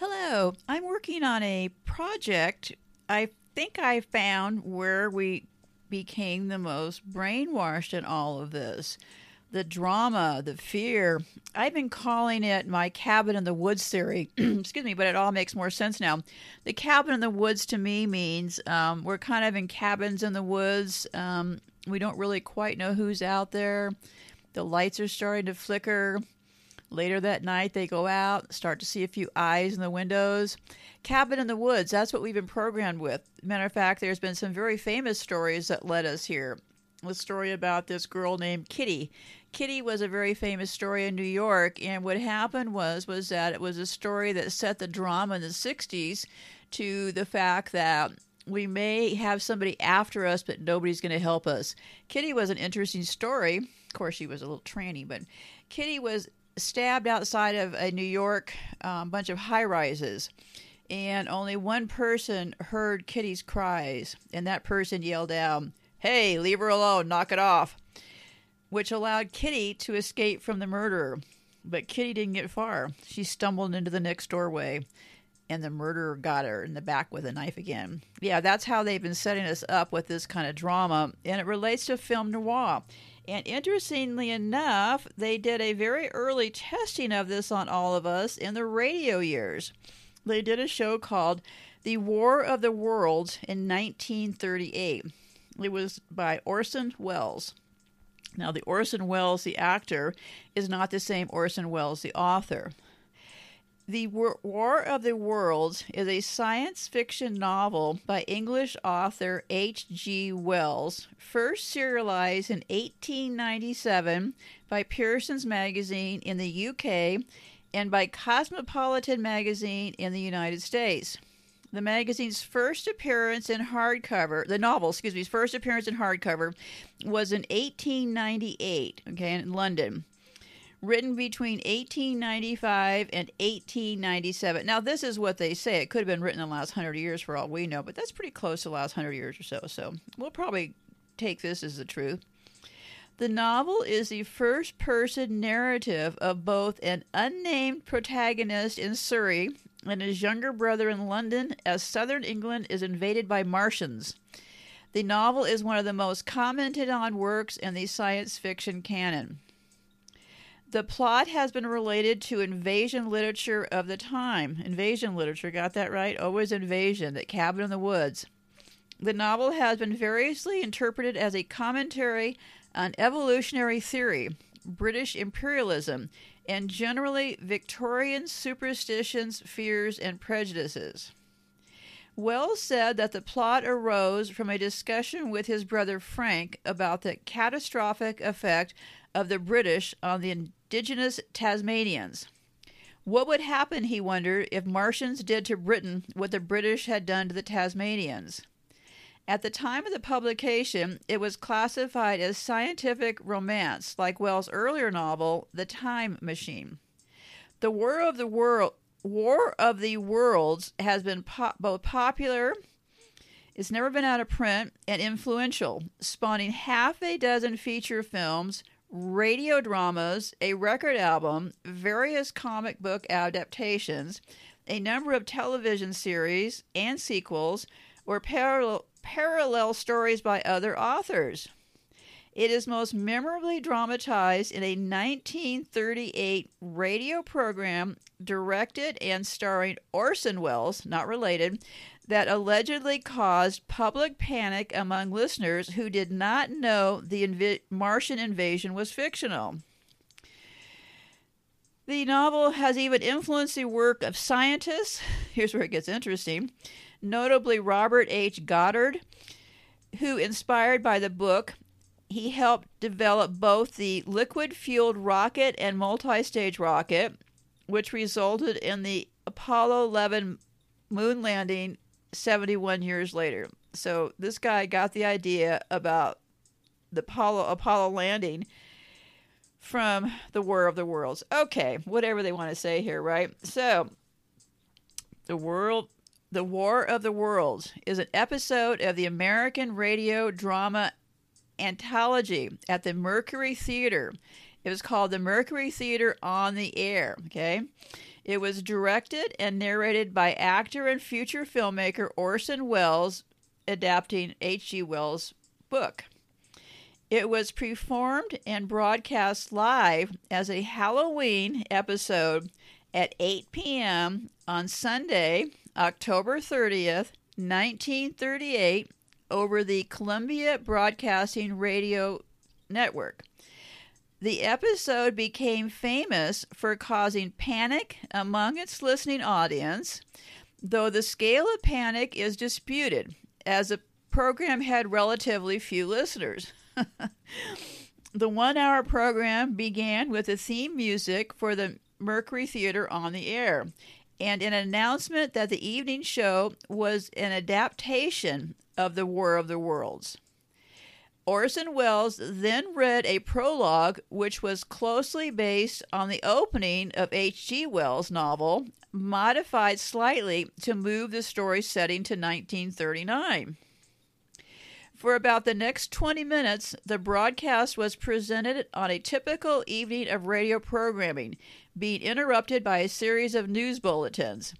Hello, I'm working on a project. I think I found where we became the most brainwashed in all of this. The drama, the fear. I've been calling it my cabin in the woods theory. Excuse me, but it all makes more sense now. The cabin in the woods to me means um, we're kind of in cabins in the woods. Um, we don't really quite know who's out there. The lights are starting to flicker. Later that night, they go out, start to see a few eyes in the windows. Cabin in the woods, that's what we've been programmed with. Matter of fact, there's been some very famous stories that led us here. A story about this girl named Kitty. Kitty was a very famous story in New York, and what happened was was that it was a story that set the drama in the 60s to the fact that we may have somebody after us, but nobody's going to help us. Kitty was an interesting story. Of course, she was a little tranny, but Kitty was stabbed outside of a New York um, bunch of high rises. And only one person heard Kitty's cries, and that person yelled out, Hey, leave her alone, knock it off, which allowed Kitty to escape from the murderer. But Kitty didn't get far. She stumbled into the next doorway, and the murderer got her in the back with a knife again. Yeah, that's how they've been setting us up with this kind of drama, and it relates to film noir. And interestingly enough, they did a very early testing of this on all of us in the radio years. They did a show called The War of the Worlds in 1938. It was by Orson Welles. Now, the Orson Welles, the actor, is not the same Orson Welles, the author. The War of the Worlds is a science fiction novel by English author H.G. Wells, first serialized in 1897 by Pearson's Magazine in the UK and by Cosmopolitan Magazine in the United States. The magazine's first appearance in hardcover, the novel, excuse me, first appearance in hardcover was in 1898, okay, in London written between 1895 and 1897. Now, this is what they say. It could have been written in the last hundred years for all we know, but that's pretty close to the last hundred years or so. So we'll probably take this as the truth. The novel is the first person narrative of both an unnamed protagonist in Surrey and his younger brother in London as southern England is invaded by Martians. The novel is one of the most commented on works in the science fiction canon. The plot has been related to invasion literature of the time. Invasion literature, got that right? Always invasion, that cabin in the woods. The novel has been variously interpreted as a commentary on evolutionary theory, British imperialism, and generally Victorian superstitions, fears, and prejudices. Wells said that the plot arose from a discussion with his brother Frank about the catastrophic effect of the British on the indigenous Tasmanians. What would happen, he wondered, if Martians did to Britain what the British had done to the Tasmanians? At the time of the publication, it was classified as scientific romance, like Wells' earlier novel, The Time Machine. The War of the World War of the Worlds has been po- both popular, it's never been out of print, and influential, spawning half a dozen feature films, radio dramas, a record album, various comic book adaptations, a number of television series and sequels, or parallel, parallel stories by other authors. It is most memorably dramatized in a 1938 radio program directed and starring Orson Welles, not related, that allegedly caused public panic among listeners who did not know the inv- Martian invasion was fictional. The novel has even influenced the work of scientists. Here's where it gets interesting. Notably, Robert H. Goddard, who, inspired by the book, he helped develop both the liquid fueled rocket and multi stage rocket, which resulted in the Apollo 11 moon landing 71 years later. So this guy got the idea about the Apollo Apollo landing from the War of the Worlds. Okay, whatever they want to say here, right? So the world the War of the Worlds is an episode of the American radio drama anthology at the Mercury Theater. It was called the Mercury Theater on the Air, okay? It was directed and narrated by actor and future filmmaker Orson Welles, adapting H.G. Wells' book. It was performed and broadcast live as a Halloween episode at 8 p.m. on Sunday, October 30th, 1938, over the Columbia Broadcasting Radio Network. The episode became famous for causing panic among its listening audience, though the scale of panic is disputed, as the program had relatively few listeners. the one hour program began with the theme music for the Mercury Theater on the air and an announcement that the evening show was an adaptation of The War of the Worlds. Orson Welles then read a prologue which was closely based on the opening of H.G. Wells' novel, modified slightly to move the story setting to 1939. For about the next 20 minutes, the broadcast was presented on a typical evening of radio programming, being interrupted by a series of news bulletins.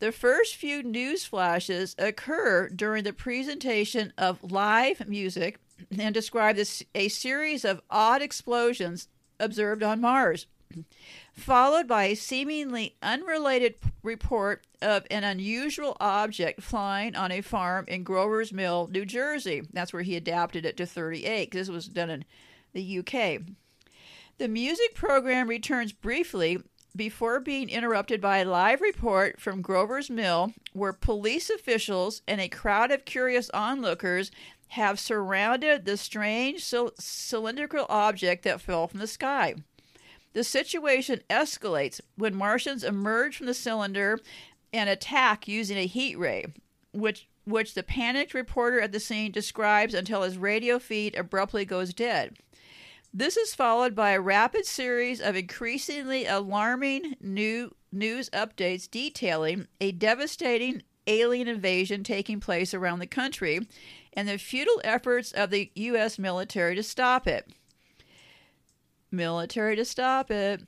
The first few news flashes occur during the presentation of live music and describe this, a series of odd explosions observed on Mars followed by a seemingly unrelated report of an unusual object flying on a farm in Grover's Mill, New Jersey. That's where he adapted it to 38, this was done in the UK. The music program returns briefly before being interrupted by a live report from Grover's Mill, where police officials and a crowd of curious onlookers have surrounded the strange cylindrical object that fell from the sky. The situation escalates when Martians emerge from the cylinder and attack using a heat ray, which which the panicked reporter at the scene describes until his radio feed abruptly goes dead. This is followed by a rapid series of increasingly alarming new news updates detailing a devastating alien invasion taking place around the country and the futile efforts of the U.S. military to stop it military to stop it.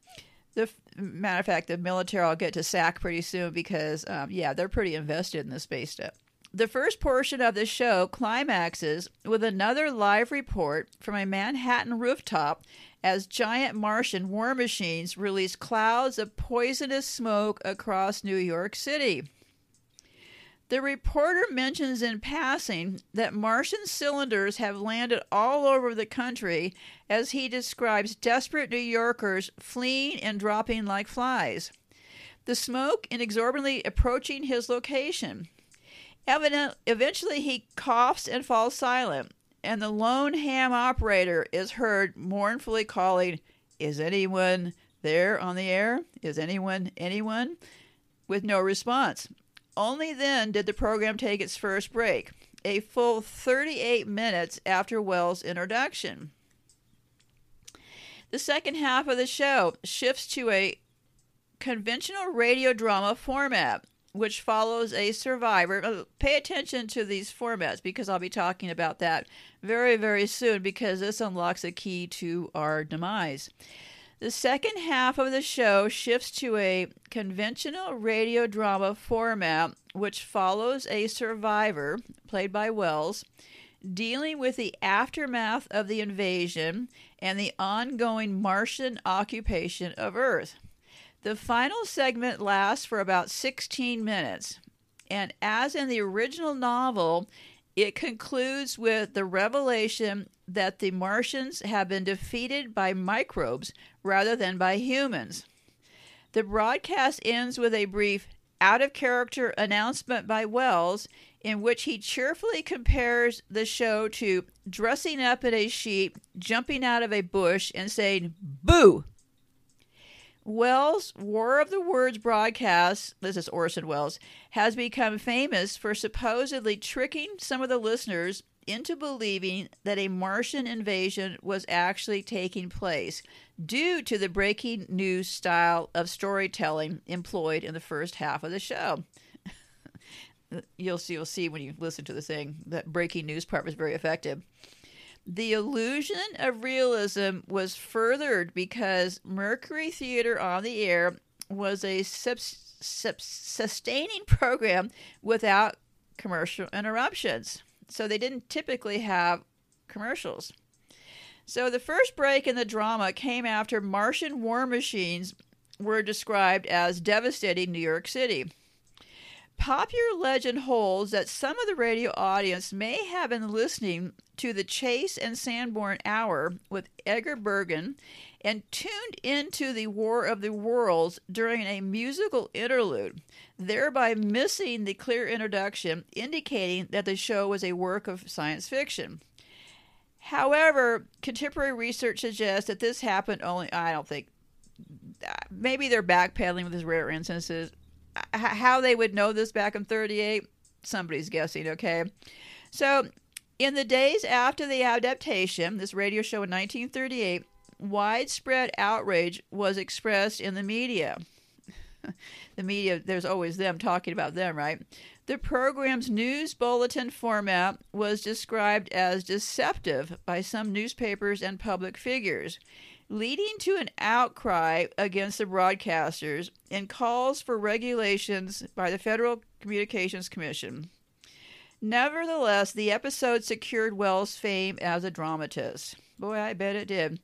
The matter of fact, the military I'll get to sack pretty soon because, um, yeah, they're pretty invested in the space stuff. The first portion of the show climaxes with another live report from a Manhattan rooftop as giant Martian war machines release clouds of poisonous smoke across New York City. The reporter mentions in passing that Martian cylinders have landed all over the country as he describes desperate New Yorkers fleeing and dropping like flies. The smoke inexorably approaching his location. Evident, eventually, he coughs and falls silent, and the lone ham operator is heard mournfully calling, Is anyone there on the air? Is anyone, anyone? With no response. Only then did the program take its first break, a full 38 minutes after Welles' introduction. The second half of the show shifts to a conventional radio drama format, which follows a survivor. Uh, pay attention to these formats because I'll be talking about that very, very soon because this unlocks a key to our demise. The second half of the show shifts to a conventional radio drama format, which follows a survivor, played by Welles, dealing with the aftermath of the invasion and the ongoing Martian occupation of Earth. The final segment lasts for about 16 minutes, and as in the original novel, it concludes with the revelation that the Martians have been defeated by microbes rather than by humans. The broadcast ends with a brief out of character announcement by Welles in which he cheerfully compares the show to dressing up in a sheep, jumping out of a bush, and saying, Boo! Welles' War of the Worlds broadcast, this is Orson Welles, has become famous for supposedly tricking some of the listeners into believing that a Martian invasion was actually taking place due to the breaking news style of storytelling employed in the first half of the show. you'll see you'll see when you listen to the thing that breaking news part was very effective. The illusion of realism was furthered because Mercury Theater on the Air was a sustaining program without commercial interruptions. So they didn't typically have commercials. So the first break in the drama came after Martian war machines were described as devastating New York City. Popular legend holds that some of the radio audience may have been listening to the Chase and Sanborn Hour with Edgar Bergen and tuned into the War of the Worlds during a musical interlude, thereby missing the clear introduction indicating that the show was a work of science fiction. However, contemporary research suggests that this happened only, I don't think, uh, maybe they're backpedaling with these rare instances. How they would know this back in 38, somebody's guessing, okay? So, in the days after the adaptation, this radio show in 1938, widespread outrage was expressed in the media. the media, there's always them talking about them, right? The program's news bulletin format was described as deceptive by some newspapers and public figures, leading to an outcry against the broadcasters and calls for regulations by the Federal Communications Commission. Nevertheless, the episode secured Welles' fame as a dramatist. Boy, I bet it did.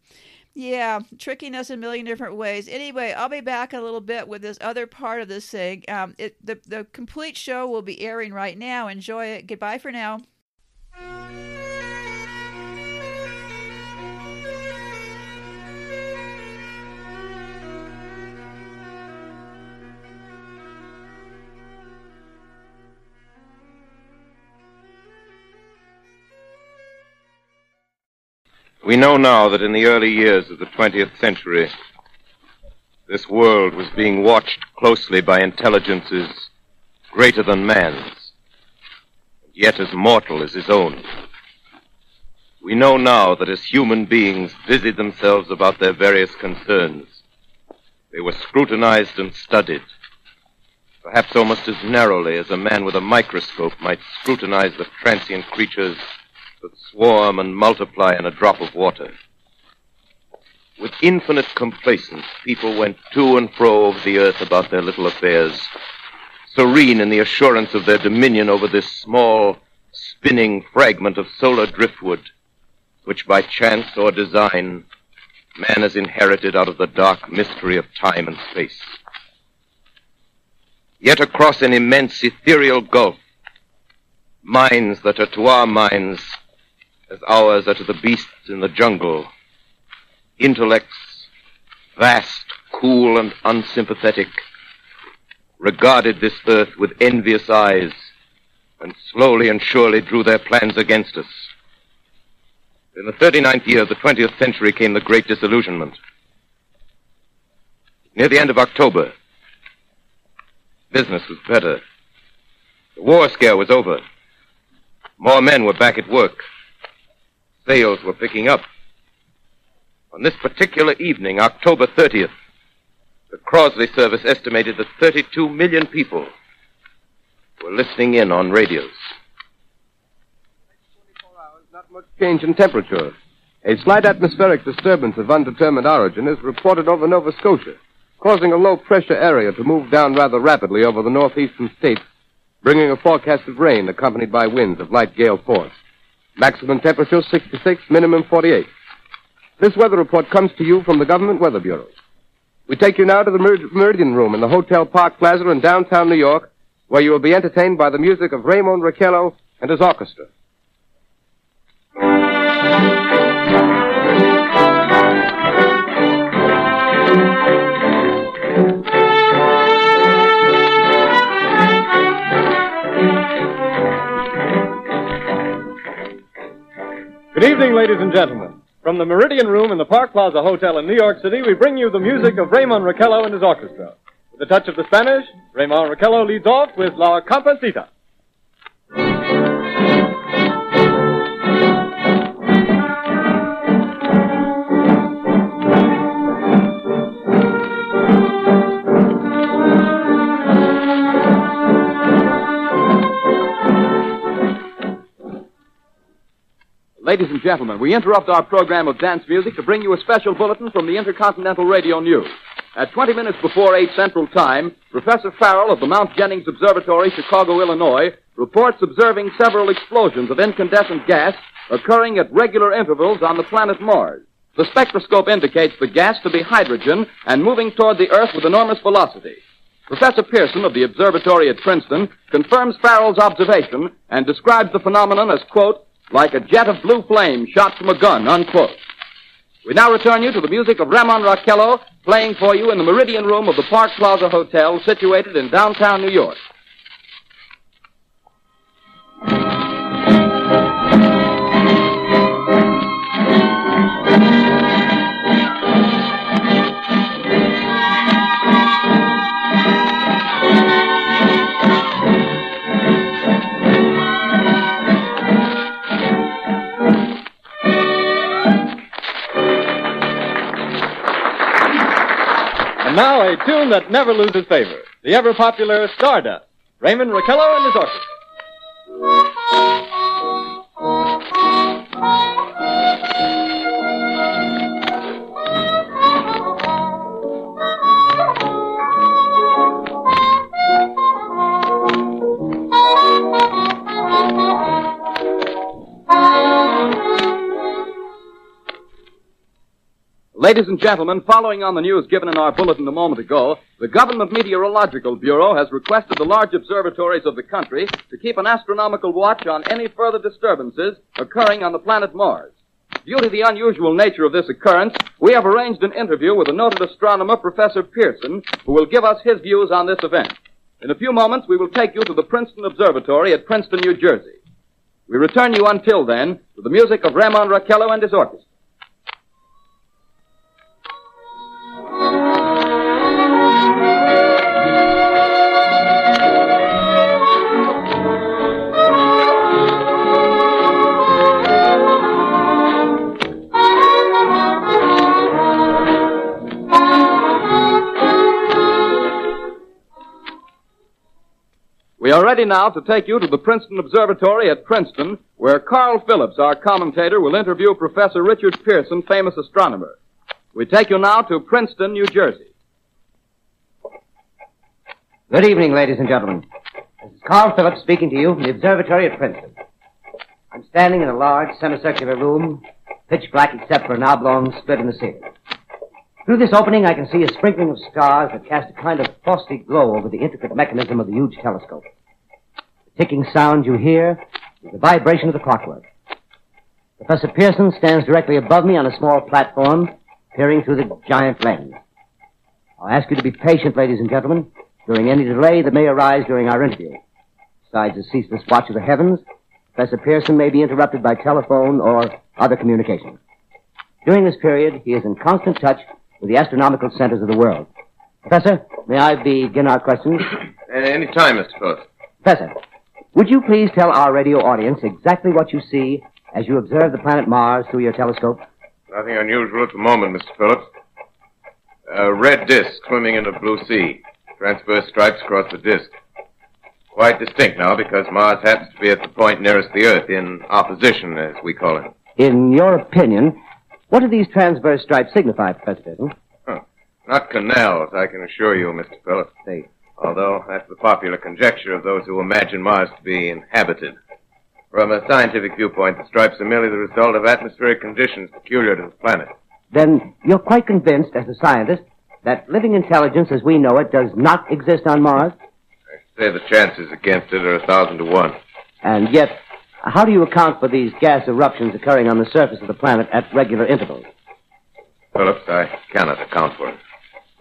Yeah, tricking us in a million different ways. Anyway, I'll be back a little bit with this other part of this thing. Um, it, the the complete show will be airing right now. Enjoy it. Goodbye for now. We know now that in the early years of the 20th century, this world was being watched closely by intelligences greater than man's, yet as mortal as his own. We know now that as human beings busied themselves about their various concerns, they were scrutinized and studied, perhaps almost as narrowly as a man with a microscope might scrutinize the transient creatures that swarm and multiply in a drop of water. With infinite complacence, people went to and fro over the earth about their little affairs, serene in the assurance of their dominion over this small, spinning fragment of solar driftwood, which by chance or design man has inherited out of the dark mystery of time and space. Yet across an immense ethereal gulf, minds that are to our minds as ours are to the beasts in the jungle. Intellects, vast, cool, and unsympathetic, regarded this earth with envious eyes and slowly and surely drew their plans against us. In the 39th year of the 20th century came the Great Disillusionment. Near the end of October, business was better. The war scare was over. More men were back at work sales were picking up. On this particular evening, October 30th, the Crosley service estimated that 32 million people were listening in on radios. Hours, not much change in temperature. A slight atmospheric disturbance of undetermined origin is reported over Nova Scotia, causing a low pressure area to move down rather rapidly over the northeastern states, bringing a forecast of rain accompanied by winds of light gale force. Maximum temperature 66, minimum 48. This weather report comes to you from the Government Weather Bureau. We take you now to the Mer- Meridian Room in the Hotel Park Plaza in downtown New York, where you will be entertained by the music of Ramon Raquello and his orchestra. Good evening, ladies and gentlemen. From the Meridian Room in the Park Plaza Hotel in New York City, we bring you the music of Ramon Raquello and his orchestra. With a touch of the Spanish, Ramon Raquello leads off with La Cumparsita. Ladies and gentlemen, we interrupt our program of dance music to bring you a special bulletin from the Intercontinental Radio News. At 20 minutes before 8 Central Time, Professor Farrell of the Mount Jennings Observatory, Chicago, Illinois, reports observing several explosions of incandescent gas occurring at regular intervals on the planet Mars. The spectroscope indicates the gas to be hydrogen and moving toward the Earth with enormous velocity. Professor Pearson of the observatory at Princeton confirms Farrell's observation and describes the phenomenon as, quote, like a jet of blue flame shot from a gun, unquote. We now return you to the music of Ramon Raquello playing for you in the Meridian Room of the Park Plaza Hotel situated in downtown New York. Now a tune that never loses favor. The ever popular Stardust. Ramon Raquello and his orchestra. Ladies and gentlemen, following on the news given in our bulletin a moment ago, the Government Meteorological Bureau has requested the large observatories of the country to keep an astronomical watch on any further disturbances occurring on the planet Mars. Due to the unusual nature of this occurrence, we have arranged an interview with the noted astronomer Professor Pearson, who will give us his views on this event. In a few moments, we will take you to the Princeton Observatory at Princeton, New Jersey. We return you until then to the music of Ramon Raquello and his orchestra. We are ready now to take you to the Princeton Observatory at Princeton, where Carl Phillips, our commentator, will interview Professor Richard Pearson, famous astronomer. We take you now to Princeton, New Jersey. Good evening, ladies and gentlemen. This is Carl Phillips speaking to you from the observatory at Princeton. I'm standing in a large semicircular room, pitch black except for an oblong slit in the ceiling. Through this opening, I can see a sprinkling of stars that cast a kind of frosty glow over the intricate mechanism of the huge telescope. The ticking sound you hear is the vibration of the clockwork. Professor Pearson stands directly above me on a small platform, peering through the giant lens. I'll ask you to be patient, ladies and gentlemen, during any delay that may arise during our interview. Besides the ceaseless watch of the heavens, Professor Pearson may be interrupted by telephone or other communication. During this period, he is in constant touch with the astronomical centers of the world. Professor, may I begin our questions? Any time, Mr. Phillips. Professor, would you please tell our radio audience exactly what you see as you observe the planet Mars through your telescope? Nothing unusual at the moment, Mr. Phillips. A red disk swimming in a blue sea. Transverse stripes across the disk. Quite distinct now because Mars happens to be at the point nearest the Earth, in opposition, as we call it. In your opinion, what do these transverse stripes signify, Professor? Huh. Not canals, I can assure you, Mr. Phillips. They Although that's the popular conjecture of those who imagine Mars to be inhabited. From a scientific viewpoint, the stripes are merely the result of atmospheric conditions peculiar to the planet. Then you're quite convinced, as a scientist, that living intelligence as we know it does not exist on Mars? I say the chances against it are a thousand to one. And yet, how do you account for these gas eruptions occurring on the surface of the planet at regular intervals? Phillips, I cannot account for it.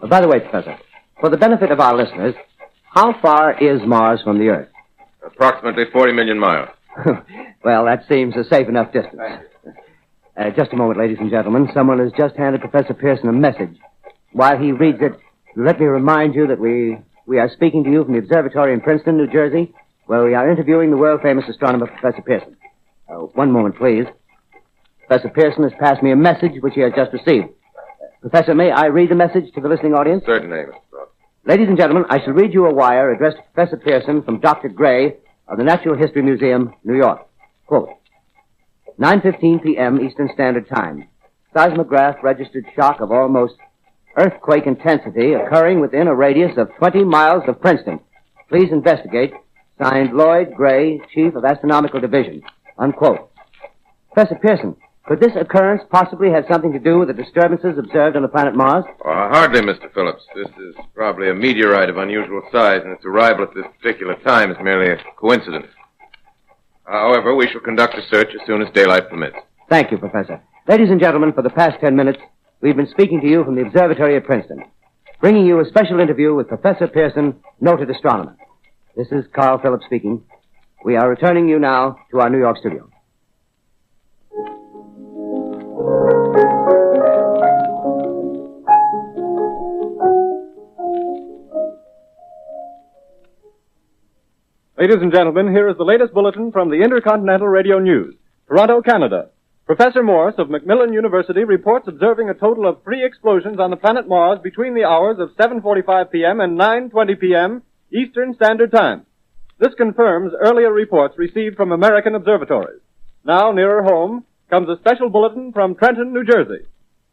Uh, by the way, Professor, for the benefit of our listeners, how far is Mars from the Earth? Approximately 40 million miles. well, that seems a safe enough distance. Uh, just a moment, ladies and gentlemen. Someone has just handed Professor Pearson a message. While he reads it, let me remind you that we, we are speaking to you from the observatory in Princeton, New Jersey, where we are interviewing the world-famous astronomer, Professor Pearson. Uh, one moment, please. Professor Pearson has passed me a message which he has just received. Professor, may I read the message to the listening audience? Certainly, Mr. Phillips. Ladies and gentlemen, I shall read you a wire addressed to Professor Pearson from Dr. Gray of the Natural History Museum, New York. Quote, 9.15 p.m. Eastern Standard Time. Seismograph registered shock of almost earthquake intensity occurring within a radius of 20 miles of Princeton. Please investigate. Signed Lloyd Gray, Chief of Astronomical Division. Unquote. Professor Pearson, could this occurrence possibly have something to do with the disturbances observed on the planet Mars? Uh, hardly, Mr. Phillips. This is probably a meteorite of unusual size, and its arrival at this particular time is merely a coincidence. However, we shall conduct a search as soon as daylight permits. Thank you, Professor. Ladies and gentlemen, for the past ten minutes, we've been speaking to you from the observatory at Princeton, bringing you a special interview with Professor Pearson, noted astronomer. This is Carl Phillips speaking. We are returning you now to our New York studio. Ladies and gentlemen, here is the latest bulletin from the Intercontinental Radio News. Toronto, Canada. Professor Morris of Macmillan University reports observing a total of three explosions on the planet Mars between the hours of 7.45 p.m. and 9.20 p.m. Eastern Standard Time. This confirms earlier reports received from American observatories. Now, nearer home, comes a special bulletin from Trenton, New Jersey.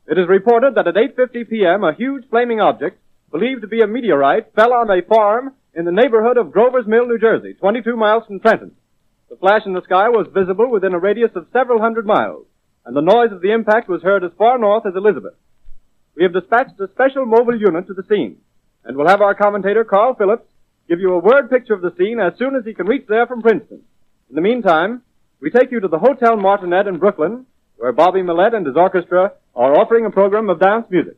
It is reported that at 8.50 p.m. a huge flaming object, believed to be a meteorite, fell on a farm in the neighborhood of Grover's Mill, New Jersey, 22 miles from Trenton. The flash in the sky was visible within a radius of several hundred miles, and the noise of the impact was heard as far north as Elizabeth. We have dispatched a special mobile unit to the scene, and will have our commentator, Carl Phillips, give you a word picture of the scene as soon as he can reach there from Princeton. In the meantime, we take you to the Hotel Martinet in Brooklyn, where Bobby Millette and his orchestra are offering a program of dance music.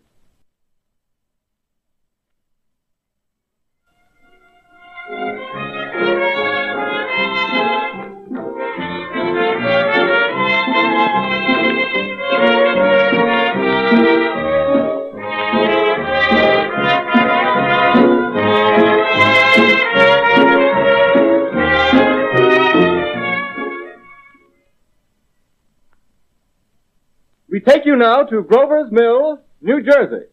Take you now to Grover's Mill, New Jersey.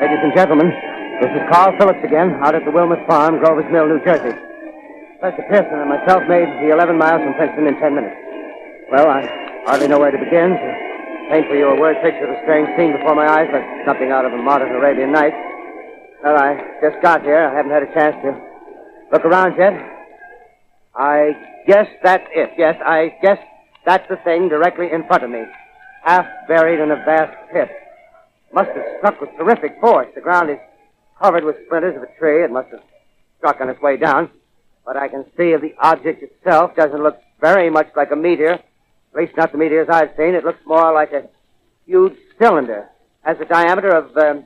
Ladies and gentlemen, this is Carl Phillips again, out at the Wilmuth Farm, Grover's Mill, New Jersey. Professor Pearson and myself made the 11 miles from Princeton in 10 minutes. Well, I hardly know where to begin. To paint for you a word picture of a strange scene before my eyes, like something out of a modern Arabian Night. Well, I just got here. I haven't had a chance to look around yet. I guess that's it. Yes, I guess that's the thing directly in front of me. Half buried in a vast pit. Must have struck with terrific force. The ground is covered with splinters of a tree. It must have struck on its way down. But I can see the object itself doesn't look very much like a meteor. At least not the meteors I've seen. It looks more like a huge cylinder. Has a diameter of, um,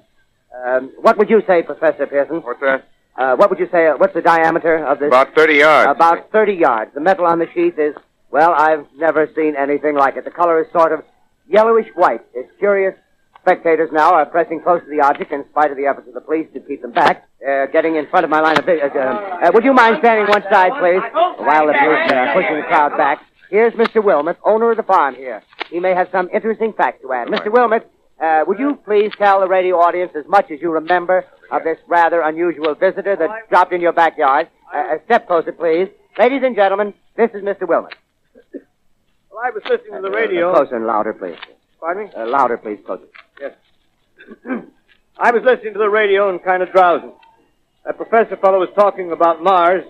um, what would you say, Professor Pearson? What's that? Uh, what would you say? Uh, what's the diameter of this? About 30 yards. About 30 yards. The metal on the sheath is, well, I've never seen anything like it. The color is sort of yellowish white. It's curious. Spectators now are pressing close to the object in spite of the efforts of the police to keep them back. Uh, getting in front of my line of vision. Uh, uh, would you mind standing one side, please? While the police are pushing the crowd back. Here's Mr. Wilmuth, owner of the farm here. He may have some interesting facts to add. Mr. Wilmuth, uh, would you please tell the radio audience as much as you remember of this rather unusual visitor that dropped in your backyard? Uh, uh, step closer, please. Ladies and gentlemen, this is Mr. Wilmuth. Well, I was listening to the Uh, radio. closer and louder, please. Pardon me? Uh, louder, please, closer. Yes. I was listening to the radio and kind of drowsing. That professor fellow was talking about Mars,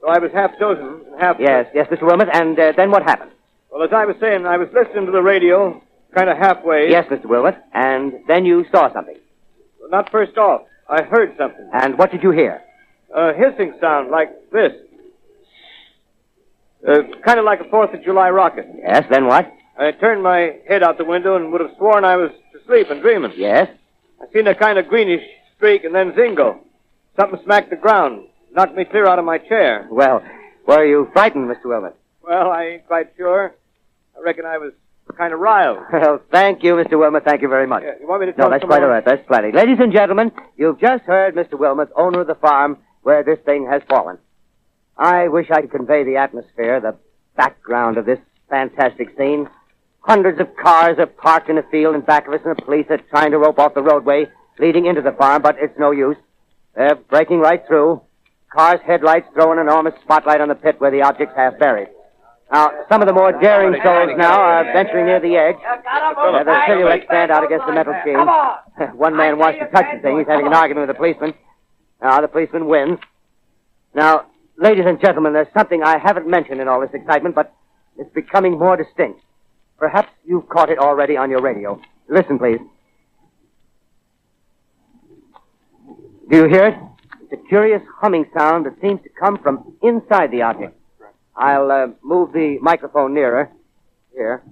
so I was half dozing and half. Yes, yes, Mr. Wilmuth. And uh, then what happened? Well, as I was saying, I was listening to the radio, kind of halfway. Yes, Mr. Wilmuth. And then you saw something. Well, not first off. I heard something. And what did you hear? A hissing sound like this. Uh, kind of like a Fourth of July rocket. Yes, then what? I turned my head out the window and would have sworn I was asleep and dreaming. Yes? I seen a kind of greenish streak and then zingo. Something smacked the ground, knocked me clear out of my chair. Well, were you frightened, Mr. Wilmuth? Well, I ain't quite sure. I reckon I was kind of riled. Well, thank you, Mr. Wilmuth. Thank you very much. Yeah, you want me to No, that's quite all right. That's plenty. Ladies and gentlemen, you've just heard Mr. Wilmuth, owner of the farm where this thing has fallen. I wish I could convey the atmosphere, the background of this fantastic scene. Hundreds of cars are parked in a field in back of us, and the police are trying to rope off the roadway leading into the farm, but it's no use. They're breaking right through. Cars' headlights throw an enormous spotlight on the pit where the object's half buried. Now, some of the more daring souls now are venturing near the edge. Uh, their silhouettes stand out against the metal sheen. One man wants to touch the thing. He's having an argument with the policeman. Now, the policeman wins. Now, ladies and gentlemen, there's something I haven't mentioned in all this excitement, but it's becoming more distinct. Perhaps you've caught it already on your radio. Listen, please. Do you hear it? It's a curious humming sound that seems to come from inside the object. I'll uh, move the microphone nearer. Here.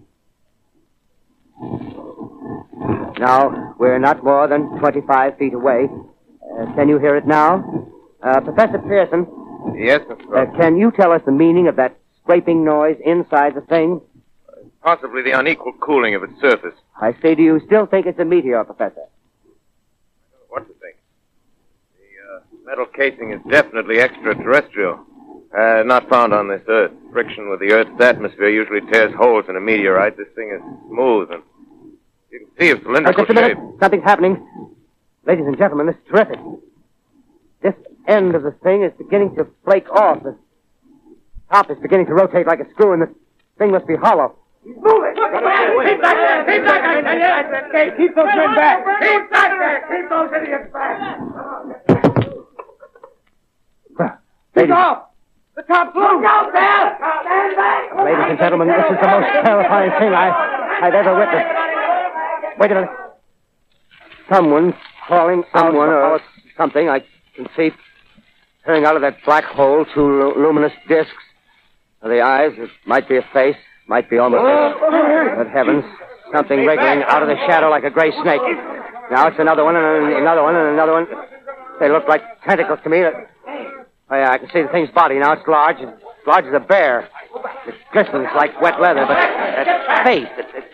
Now, we're not more than 25 feet away. Uh, can you hear it now? Uh, Professor Pearson, Yes, Mr. uh, can you tell us the meaning of that scraping noise inside the thing? Possibly the unequal cooling of its surface. I say, do you still think it's a meteor, Professor? What to think? The uh, metal casing is definitely extraterrestrial. Uh, not found on this Earth. Friction with the Earth's atmosphere usually tears holes in a meteorite. This thing is smooth and you can see its Uh, cylindrical just a minute. shape. Something's happening. Ladies and gentlemen, this is terrific. This end of the thing is beginning to flake off. The top is beginning to rotate like a screw, and the thing must be hollow. Keep back there! Keep back there! Keep back there! Keep those men back! Keep back there! Keep those idiots back! Ladies, off! The top's loose! Look out there! Stand back! ladies and gentlemen, this is the most terrifying thing I, I've ever witnessed. Wait a minute. Someone calling someone or something. I can see peering out of that black hole two lu- luminous discs. The eyes, it might be a face, might be almost a... Oh, good heavens. Something wriggling out of the shadow like a gray snake. Now it's another one and another one and another one. They look like tentacles to me. Oh, yeah, I can see the thing's body now. It's large, as large as a bear. It glistens like wet leather, but that face, it, it,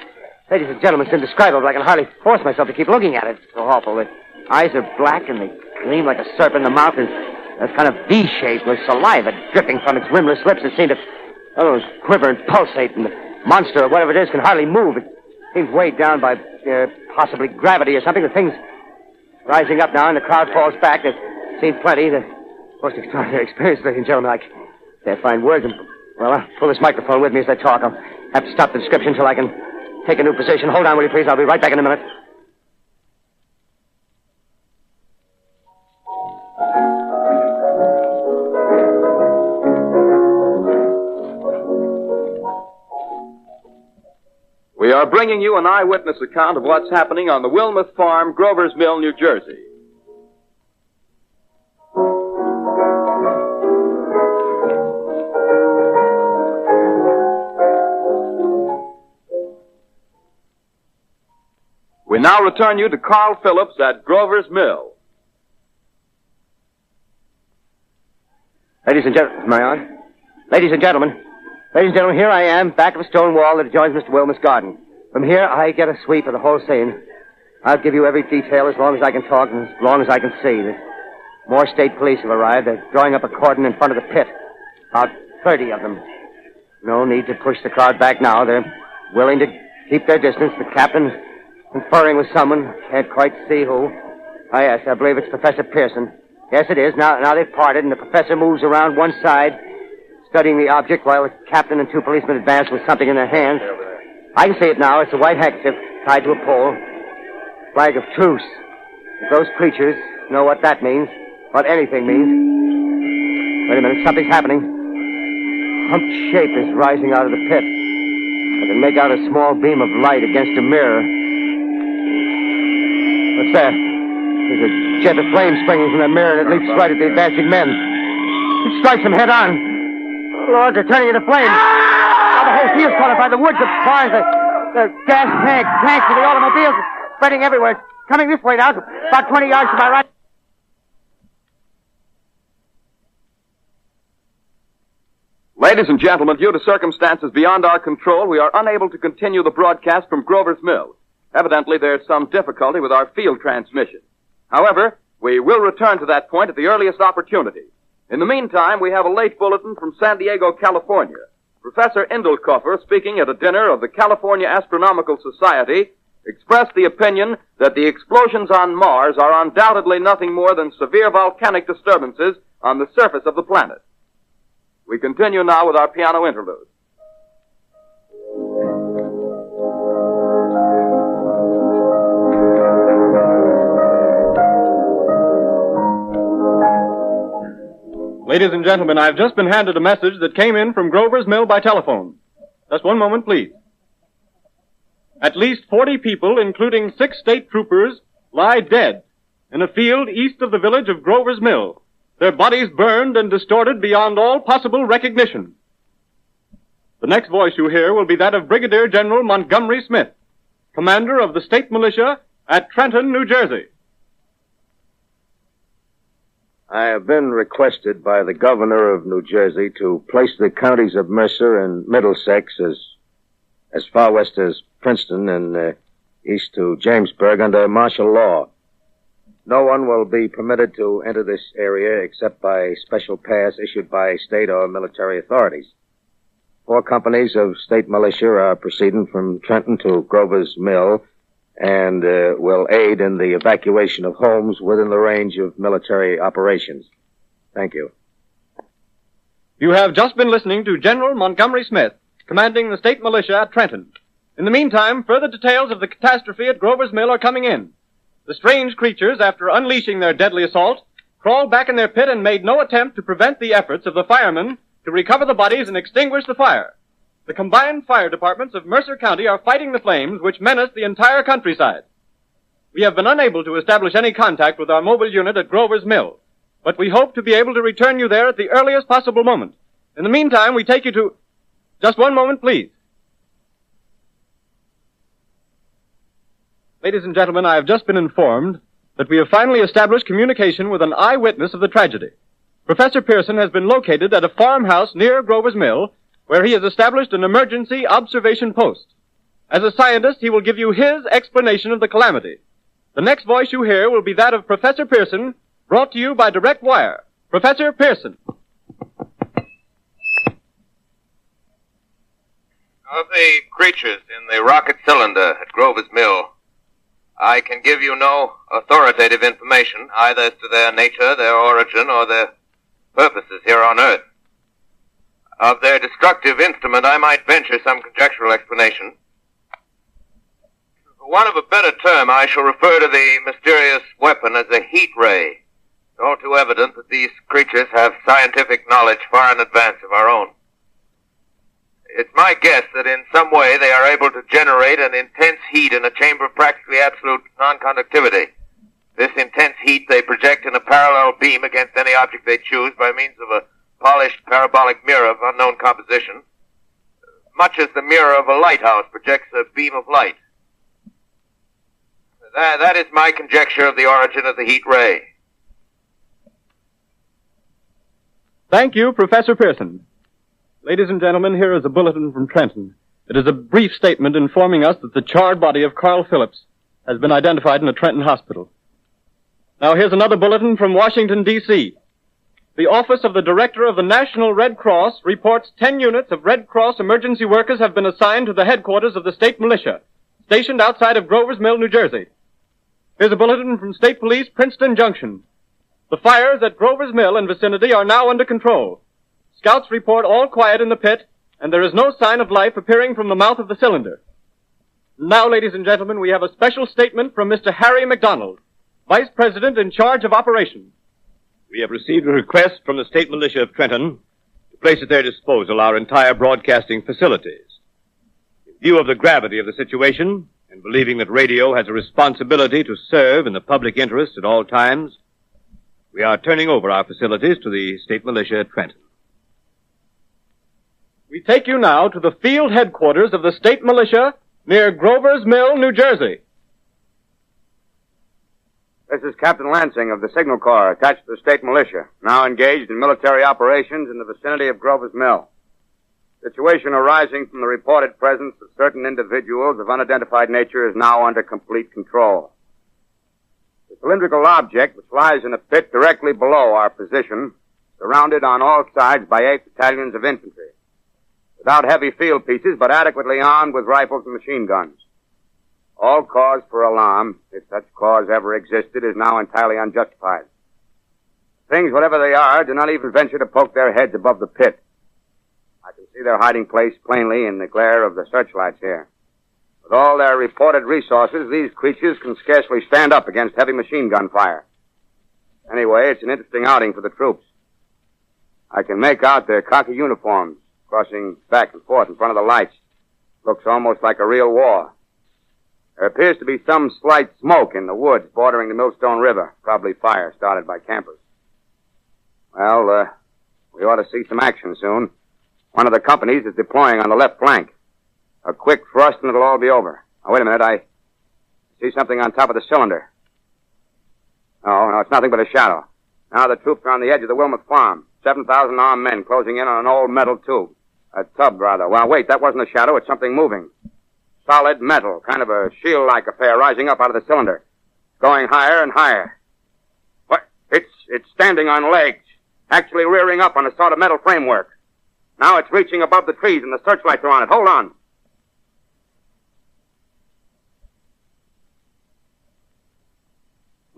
ladies and gentlemen, it's indescribable. I can hardly force myself to keep looking at it. It's so awful. The eyes are black and they gleam like a serpent. The mouth is a kind of V shape with saliva dripping from its rimless lips It seem to, oh, quiver and pulsate. And the monster or whatever it is can hardly move. It seems weighed down by uh, possibly gravity or something. The thing's rising up now, and the crowd falls back. They've seen plenty. The most extraordinary experience, ladies and gentlemen. I can't find words. And, well, I'll pull this microphone with me as I talk. I'll have to stop the description until I can take a new position. Hold on, will you please? I'll be right back in a minute. We are bringing you an eyewitness account of what's happening on the Wilmuth Farm, Grover's Mill, New Jersey. We now return you to Carl Phillips at Grover's Mill. Ladies and gentlemen, I on? Ladies and gentlemen, ladies and gentlemen, here I am, back of a stone wall that adjoins Mr. Wilmuth's garden. From here, I get a sweep of the whole scene. I'll give you every detail as long as I can talk and as long as I can see. More state police have arrived. They're drawing up a cordon in front of the pit. About 30 of them. No need to push the crowd back now. They're willing to keep their distance. The captain conferring with someone. Can't quite see who. Ah, yes, I believe it's Professor Pearson. Yes, it is. Now, now they've parted, and the professor moves around one side, studying the object, while the captain and two policemen advance with something in their hands. I can see it now. It's a white handkerchief tied to a pole. Flag of truce. If those creatures know what that means, what anything means. Wait a minute, something's happening. Humped shape is rising out of the pit. I can make out a small beam of light against a mirror. What's that? There's a jet of flame springing from that mirror and it leaps right at the advancing men. It strikes them head on. Lord, they're turning into flames. Now the whole field's caught up by the woods, the barns, the, the gas tanks, tanks of the automobiles, spreading everywhere. It's coming this way now, about 20 yards to my right. Ladies and gentlemen, due to circumstances beyond our control, we are unable to continue the broadcast from Grover's Mill. Evidently, there's some difficulty with our field transmission. However, we will return to that point at the earliest opportunity. In the meantime, we have a late bulletin from San Diego, California. Professor Indelkoffer, speaking at a dinner of the California Astronomical Society, expressed the opinion that the explosions on Mars are undoubtedly nothing more than severe volcanic disturbances on the surface of the planet. We continue now with our piano interlude. Ladies and gentlemen, I've just been handed a message that came in from Grover's Mill by telephone. Just one moment, please. At least 40 people, including six state troopers, lie dead in a field east of the village of Grover's Mill, their bodies burned and distorted beyond all possible recognition. The next voice you hear will be that of Brigadier General Montgomery Smith, commander of the state militia at Trenton, New Jersey. I have been requested by the governor of New Jersey to place the counties of Mercer and Middlesex as as far west as Princeton and uh, east to Jamesburg under martial law. No one will be permitted to enter this area except by special pass issued by state or military authorities. Four companies of state militia are proceeding from Trenton to Grover's Mill and uh, will aid in the evacuation of homes within the range of military operations. Thank you. You have just been listening to General Montgomery Smith, commanding the state militia at Trenton. In the meantime, further details of the catastrophe at Grover's Mill are coming in. The strange creatures, after unleashing their deadly assault, crawled back in their pit and made no attempt to prevent the efforts of the firemen to recover the bodies and extinguish the fire. The combined fire departments of Mercer County are fighting the flames which menace the entire countryside. We have been unable to establish any contact with our mobile unit at Grover's Mill, but we hope to be able to return you there at the earliest possible moment. In the meantime, we take you to... Just one moment, please. Ladies and gentlemen, I have just been informed that we have finally established communication with an eyewitness of the tragedy. Professor Pearson has been located at a farmhouse near Grover's Mill where he has established an emergency observation post. As a scientist, he will give you his explanation of the calamity. The next voice you hear will be that of Professor Pearson, brought to you by direct wire. Professor Pearson. Of the creatures in the rocket cylinder at Grover's Mill, I can give you no authoritative information either as to their nature, their origin, or their purposes here on Earth. Of their destructive instrument, I might venture some conjectural explanation. For want of a better term, I shall refer to the mysterious weapon as a heat ray. It's all too evident that these creatures have scientific knowledge far in advance of our own. It's my guess that in some way they are able to generate an intense heat in a chamber of practically absolute non-conductivity. This intense heat they project in a parallel beam against any object they choose by means of a polished parabolic mirror of unknown composition, much as the mirror of a lighthouse projects a beam of light. That, that is my conjecture of the origin of the heat ray. Thank you, Professor Pearson. Ladies and gentlemen, here is a bulletin from Trenton. It is a brief statement informing us that the charred body of Carl Phillips has been identified in a Trenton hospital. Now here's another bulletin from Washington, D.C. The Office of the Director of the National Red Cross reports 10 units of Red Cross emergency workers have been assigned to the headquarters of the state militia, stationed outside of Grover's Mill, New Jersey. Here's a bulletin from State Police, Princeton Junction. The fires at Grover's Mill and vicinity are now under control. Scouts report all quiet in the pit, and there is no sign of life appearing from the mouth of the cylinder. Now, ladies and gentlemen, we have a special statement from Mr. Harry McDonald, Vice President in charge of operations. We have received a request from the State Militia of Trenton to place at their disposal our entire broadcasting facilities. In view of the gravity of the situation, and believing that radio has a responsibility to serve in the public interest at all times, we are turning over our facilities to the State Militia at Trenton. We take you now to the field headquarters of the state militia near Grover's Mill, New Jersey. This is Captain Lansing of the Signal Corps attached to the state militia, now engaged in military operations in the vicinity of Grover's Mill. Situation arising from the reported presence of certain individuals of unidentified nature is now under complete control. The cylindrical object, which lies in a pit directly below our position, surrounded on all sides by eight battalions of infantry, without heavy field pieces, but adequately armed with rifles and machine guns. All cause for alarm, if such cause ever existed, is now entirely unjustified. Things, whatever they are, do not even venture to poke their heads above the pit. I can see their hiding place plainly in the glare of the searchlights here. With all their reported resources, these creatures can scarcely stand up against heavy machine gun fire. Anyway, it's an interesting outing for the troops. I can make out their khaki uniforms crossing back and forth in front of the lights. Looks almost like a real war. There appears to be some slight smoke in the woods bordering the Millstone River. Probably fire started by campers. Well, uh, we ought to see some action soon. One of the companies is deploying on the left flank. A quick thrust and it'll all be over. Now, wait a minute. I see something on top of the cylinder. No, no, it's nothing but a shadow. Now the troops are on the edge of the Wilmuth farm. 7,000 armed men closing in on an old metal tube. A tub, rather. Well, wait, that wasn't a shadow. It's something moving. Solid metal, kind of a shield-like affair rising up out of the cylinder. Going higher and higher. What? It's, it's standing on legs. Actually rearing up on a sort of metal framework. Now it's reaching above the trees and the searchlights are on it. Hold on.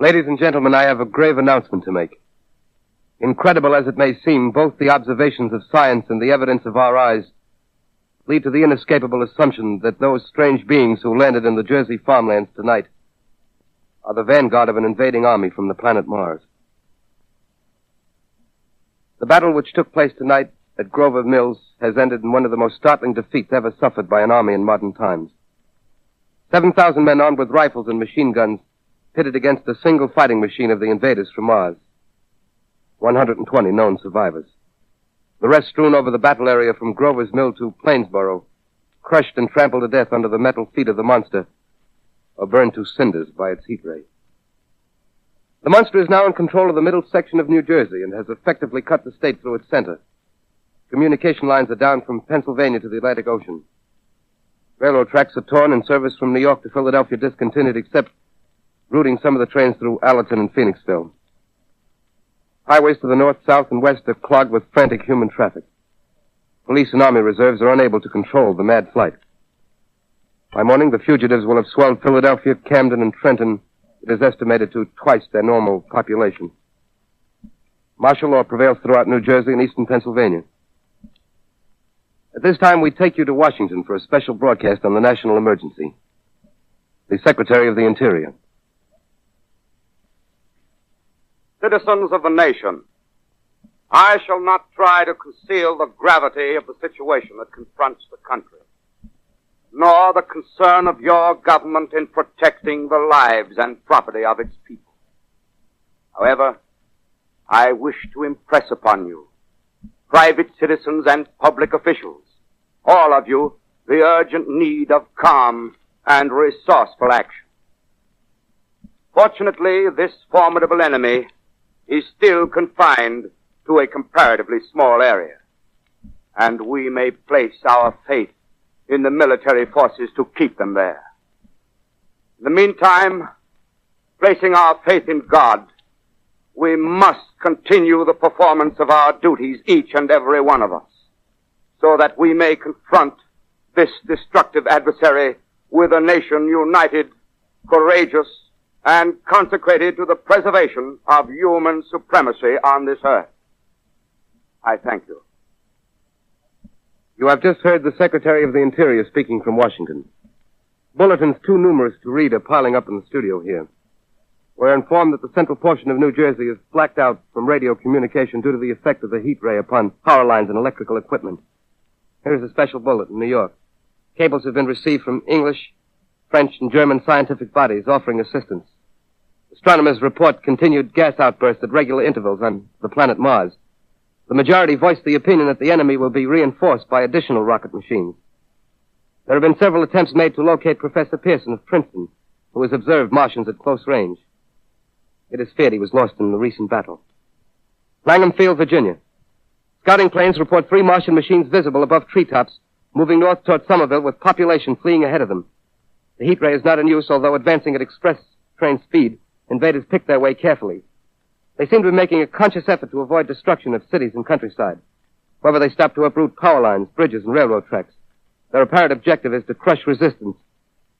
Ladies and gentlemen, I have a grave announcement to make. Incredible as it may seem, both the observations of science and the evidence of our eyes lead to the inescapable assumption that those strange beings who landed in the Jersey farmlands tonight are the vanguard of an invading army from the planet Mars. The battle which took place tonight at Grover's Mill has ended in one of the most startling defeats ever suffered by an army in modern times. 7,000 men armed with rifles and machine guns pitted against a single fighting machine of the invaders from Mars. 120 known survivors. The rest strewn over the battle area from Grover's Mill to Plainsboro, crushed and trampled to death under the metal feet of the monster, or burned to cinders by its heat ray. The monster is now in control of the middle section of New Jersey and has effectively cut the state through its center. Communication lines are down from Pennsylvania to the Atlantic Ocean. Railroad tracks are torn and service from New York to Philadelphia discontinued except routing some of the trains through Allentown and Phoenixville. Highways to the north, south, and west are clogged with frantic human traffic. Police and army reserves are unable to control the mad flight. By morning, the fugitives will have swelled Philadelphia, Camden, and Trenton. It is estimated to twice their normal population. Martial law prevails throughout New Jersey and eastern Pennsylvania. At this time, we take you to Washington for a special broadcast on the national emergency. The Secretary of the Interior. Citizens of the nation, I shall not try to conceal the gravity of the situation that confronts the country, nor the concern of your government in protecting the lives and property of its people. However, I wish to impress upon you, private citizens and public officials, all of you, the urgent need of calm and resourceful action. Fortunately, this formidable enemy is still confined to a comparatively small area. And we may place our faith in the military forces to keep them there. In the meantime, placing our faith in God, we must continue the performance of our duties, each and every one of us, so that we may confront this destructive adversary with a nation united, courageous, and consecrated to the preservation of human supremacy on this earth. I thank you. You have just heard the Secretary of the Interior speaking from Washington. Bulletins too numerous to read are piling up in the studio here. We're informed that the central portion of New Jersey is blacked out from radio communication due to the effect of the heat ray upon power lines and electrical equipment. Here's a special bullet in New York. Cables have been received from English, French, and German scientific bodies offering assistance. Astronomers report continued gas outbursts at regular intervals on the planet Mars. The majority voiced the opinion that the enemy will be reinforced by additional rocket machines. There have been several attempts made to locate Professor Pearson of Princeton, who has observed Martians at close range. It is feared he was lost in the recent battle. Langham Field, Virginia. Scouting planes report three Martian machines visible above treetops, moving north toward Somerville with population fleeing ahead of them. The heat ray is not in use, although advancing at express train speed, invaders pick their way carefully. They seem to be making a conscious effort to avoid destruction of cities and countryside. However, they stop to uproot power lines, bridges, and railroad tracks. Their apparent objective is to crush resistance,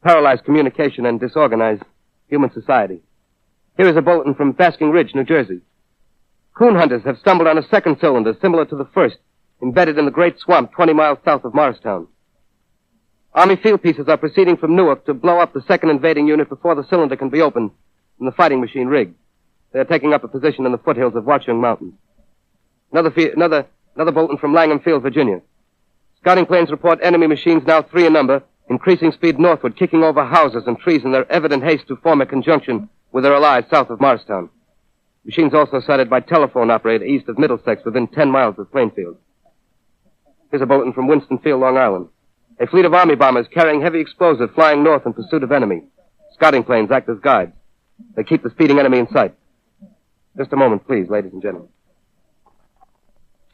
paralyze communication, and disorganize human society. Here is a bulletin from Basking Ridge, New Jersey. Coon hunters have stumbled on a second cylinder similar to the first, embedded in the great swamp 20 miles south of Morristown. Army field pieces are proceeding from Newark to blow up the second invading unit before the cylinder can be opened and the fighting machine rig. They are taking up a position in the foothills of Watchung Mountain. Another, another, another bulletin from Langham Field, Virginia. Scouting planes report enemy machines now three in number, increasing speed northward, kicking over houses and trees in their evident haste to form a conjunction with their allies south of Morristown. Machines also sighted by telephone operator east of Middlesex within 10 miles of Plainfield. Here's a bulletin from Winston Field, Long Island. A fleet of Army bombers carrying heavy explosive flying north in pursuit of enemy. Scouting planes act as guides. They keep the speeding enemy in sight. Just a moment, please, ladies and gentlemen.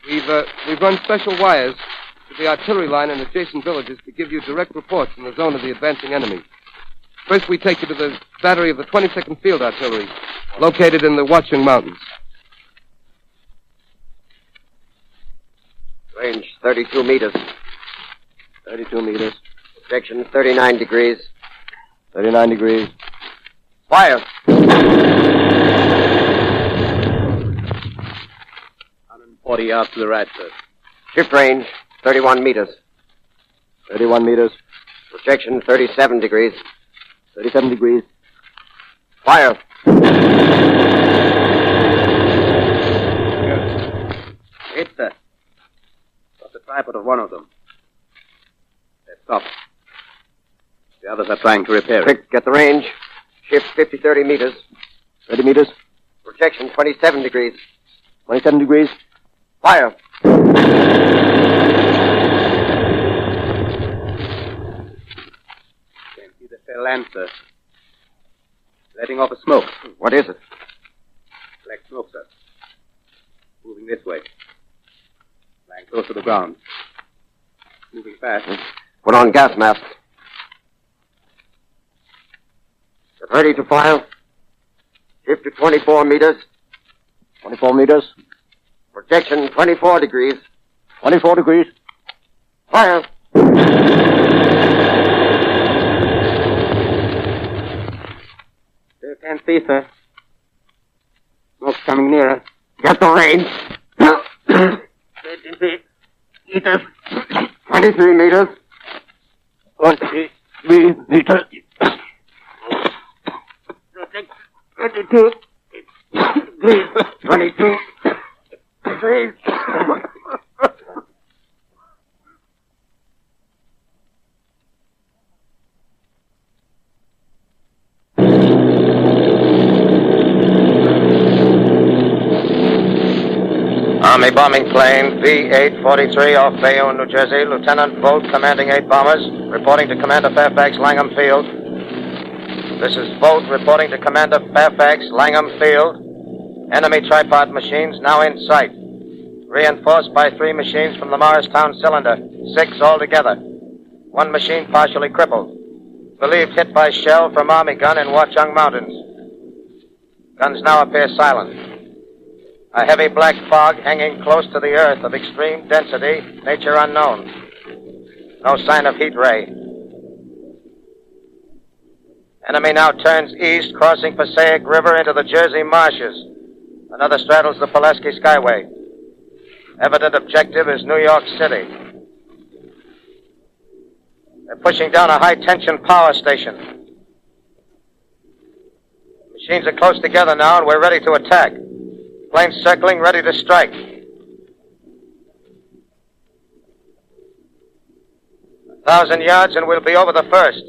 We've, uh, we've run special wires to the artillery line in adjacent villages to give you direct reports in the zone of the advancing enemy. First, we take you to the battery of the 22nd Field Artillery, located in the Watchung Mountains. Range 32 meters. 32 meters. Projection 39 degrees. 39 degrees. Fire! 140 yards to the right, sir. Shift range 31 meters. 31 meters. Projection 37 degrees. 37 degrees. Fire! Hit, sir. Got the tripod of one of them. They've stopped. The others are trying to repair it. Quick, get the range. Shift 50 30 meters. 30 meters. Projection 27 degrees. 27 degrees. Fire! Can't see the tail land, sir. Letting off a smoke. What is it? Black smoke, sir. Moving this way. Lying close to the ground. Moving fast. Put on gas mask. Get ready to fire. Shift to 24 meters. 24 meters. Projection 24 degrees. 24 degrees. Fire! Still can't see, sir. Smoke's coming nearer. Get the range. 23 meters. 23 meters. 23 meters. 22 degrees. 22 degrees. Army bombing plane B-843 off Bayonne, New Jersey. Lieutenant Voght, commanding eight bombers, reporting to Commander Fairfax, Langham Field. This is Voght reporting to Commander Fairfax, Langham Field. Enemy tripod machines now in sight. Reinforced by three machines from the Morristown cylinder. Six altogether. One machine partially crippled. Believed hit by shell from Army gun in Watchung Mountains. Guns now appear silent. A heavy black fog hanging close to the earth of extreme density, nature unknown. No sign of heat ray. Enemy now turns east, crossing Passaic River into the Jersey marshes. Another straddles the Pulaski Skyway. Evident objective is New York City. They're pushing down a high tension power station. Machines are close together now, and we're ready to attack. Planes circling, ready to strike. A thousand yards, and we'll be over the first.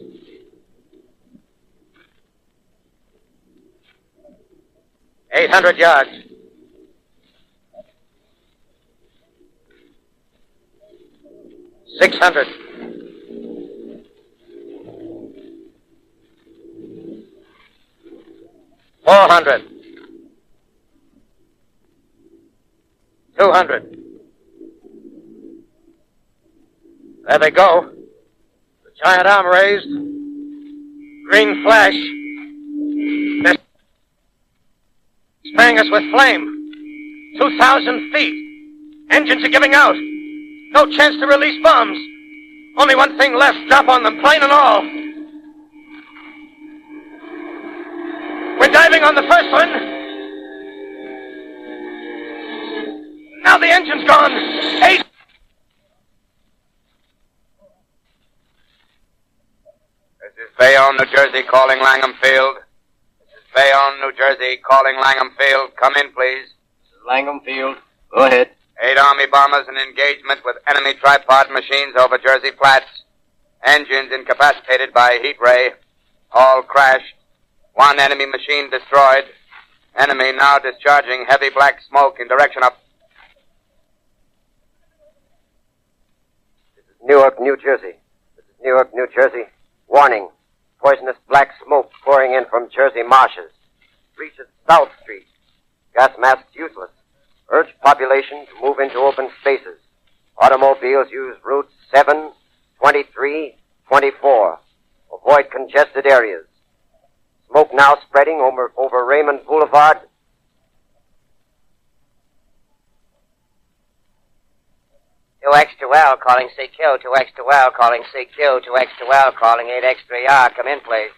Eight hundred yards. Six hundred. Four hundred. Two hundred. There they go. The giant arm raised. Green flash. Spraying us with flame. Two thousand feet. Engines are giving out. No chance to release bombs. Only one thing left. Drop on them, plane and all. We're diving on the first one. Now the engine's gone. Eight. This is Bayonne, New Jersey, calling Langham Field. This Bayonne, New Jersey, calling Langham Field. Come in, please. Langham Field. Go ahead. Eight Army bombers in engagement with enemy tripod machines over Jersey Flats. Engines incapacitated by heat ray. All crashed. One enemy machine destroyed. Enemy now discharging heavy black smoke in direction of. Newark, New Jersey. This is Newark, New Jersey. Warning. Poisonous black smoke pouring in from Jersey marshes. Reaches South Street. Gas masks useless. Urge population to move into open spaces. Automobiles use routes 7, 23, 24. Avoid congested areas. Smoke now spreading over, over Raymond Boulevard. 2X2L calling CQ. 2X2L calling CQ. 2X2L calling 8X3R. Come in, please.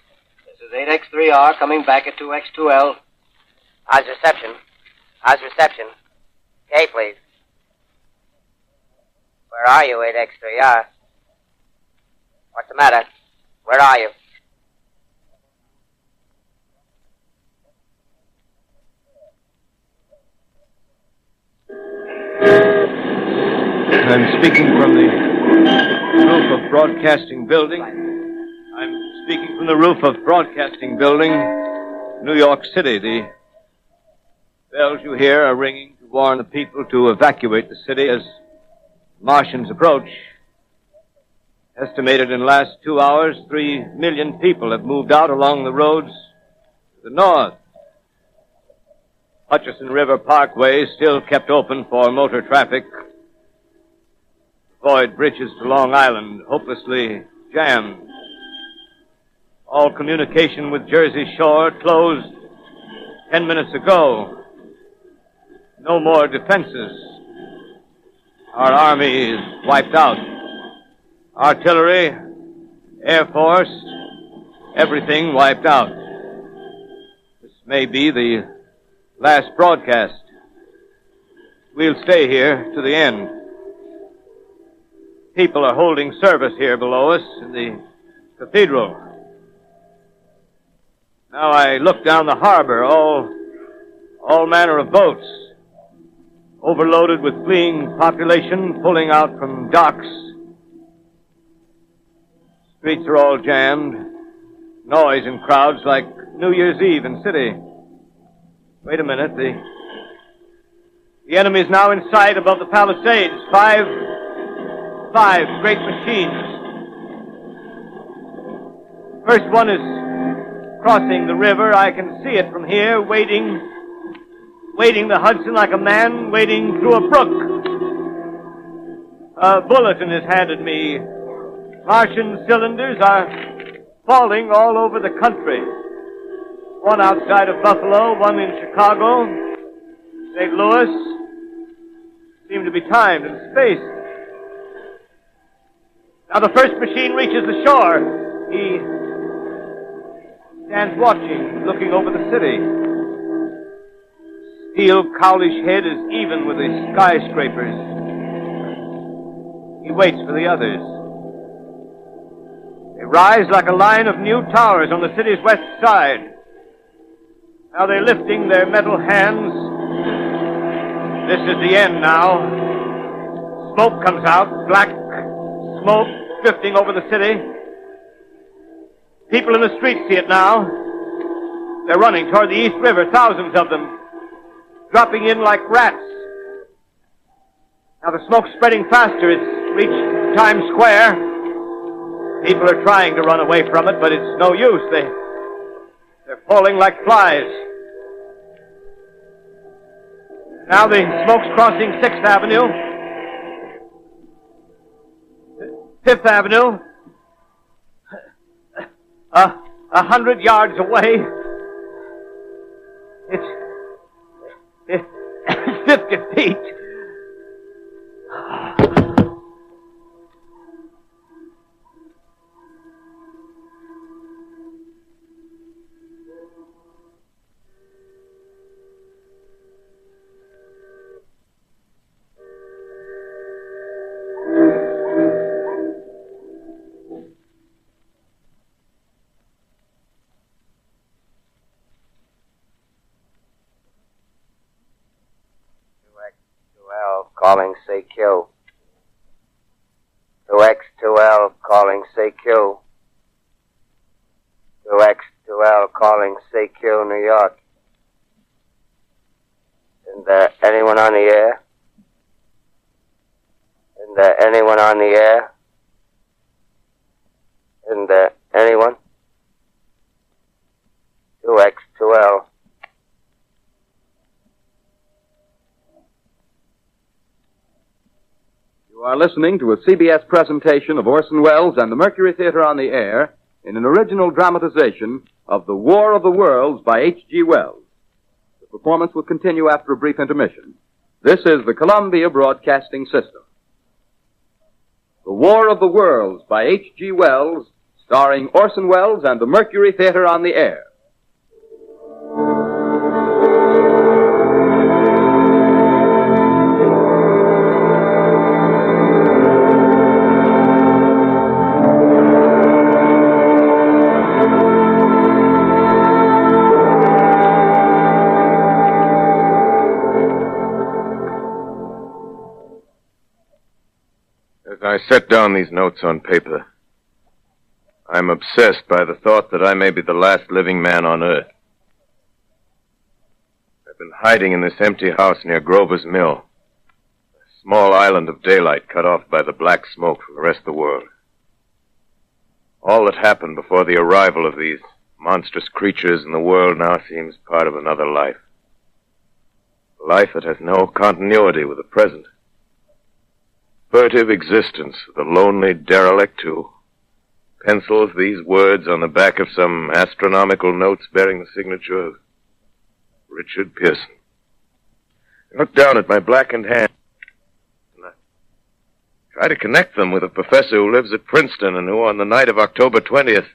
This is 8X3R coming back at 2X2L. How's reception? How's reception? K, please. Where are you, 8X3R? What's the matter? Where are you? I'm speaking from the roof of Broadcasting Building. I'm speaking from the roof of Broadcasting Building, New York City. The bells you hear are ringing to warn the people to evacuate the city as Martians approach. Estimated in last two hours, three million people have moved out along the roads to the north. Hutchinson River Parkway still kept open for motor traffic. Bridges to Long Island hopelessly jammed. All communication with Jersey Shore closed ten minutes ago. No more defenses. Our army is wiped out. Artillery, Air Force, everything wiped out. This may be the last broadcast. We'll stay here to the end. People are holding service here below us in the cathedral. Now I look down the harbor, all, all manner of boats, overloaded with fleeing population pulling out from docks. Streets are all jammed. Noise and crowds like New Year's Eve in city. Wait a minute, the, the enemy is now in sight above the palisades. Five, five great machines. First one is crossing the river. I can see it from here, wading, wading the Hudson like a man wading through a brook. A bulletin is handed me. Martian cylinders are falling all over the country. One outside of Buffalo, one in Chicago, St. Louis. Seem to be timed and spaced. Now the first machine reaches the shore. He stands watching, looking over the city. Steel cowlish head is even with the skyscrapers. He waits for the others. They rise like a line of new towers on the city's west side. Now they're lifting their metal hands. This is the end now. Smoke comes out, black smoke drifting over the city. People in the streets see it now. They're running toward the East River, thousands of them, dropping in like rats. Now the smoke's spreading faster. It's reached Times Square. People are trying to run away from it, but it's no use. They, they're falling like flies. Now the smoke's crossing 6th Avenue, 5th Avenue, a, a hundred yards away. It's, it's 50 feet. Calling CQ. 2X2L calling CQ. 2X2L calling CQ New York. Is there anyone on the air? Is there anyone on the air? Isn't there anyone? 2X2L. You are listening to a CBS presentation of Orson Welles and the Mercury Theater on the Air in an original dramatization of The War of the Worlds by H.G. Wells. The performance will continue after a brief intermission. This is the Columbia Broadcasting System. The War of the Worlds by H.G. Wells, starring Orson Welles and the Mercury Theater on the Air. Down these notes on paper, I'm obsessed by the thought that I may be the last living man on Earth. I've been hiding in this empty house near Grover's Mill, a small island of daylight cut off by the black smoke from the rest of the world. All that happened before the arrival of these monstrous creatures in the world now seems part of another life. A life that has no continuity with the present furtive existence the lonely derelict who pencils these words on the back of some astronomical notes bearing the signature of Richard Pearson. I look down at my blackened hand and I try to connect them with a professor who lives at Princeton and who, on the night of October 20th,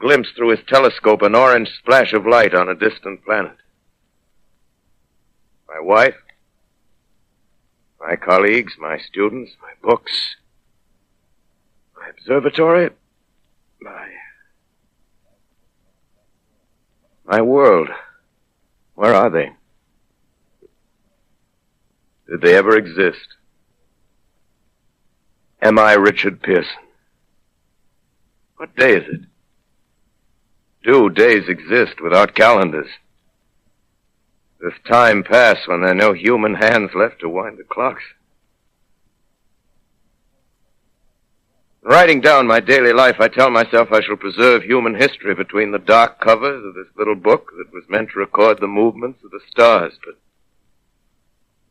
glimpsed through his telescope an orange splash of light on a distant planet. My wife, my colleagues, my students, my books, my observatory, my. my world. Where are they? Did they ever exist? Am I Richard Pearson? What day is it? Do days exist without calendars? Does time pass when there are no human hands left to wind the clocks? Writing down my daily life, I tell myself I shall preserve human history between the dark covers of this little book that was meant to record the movements of the stars. But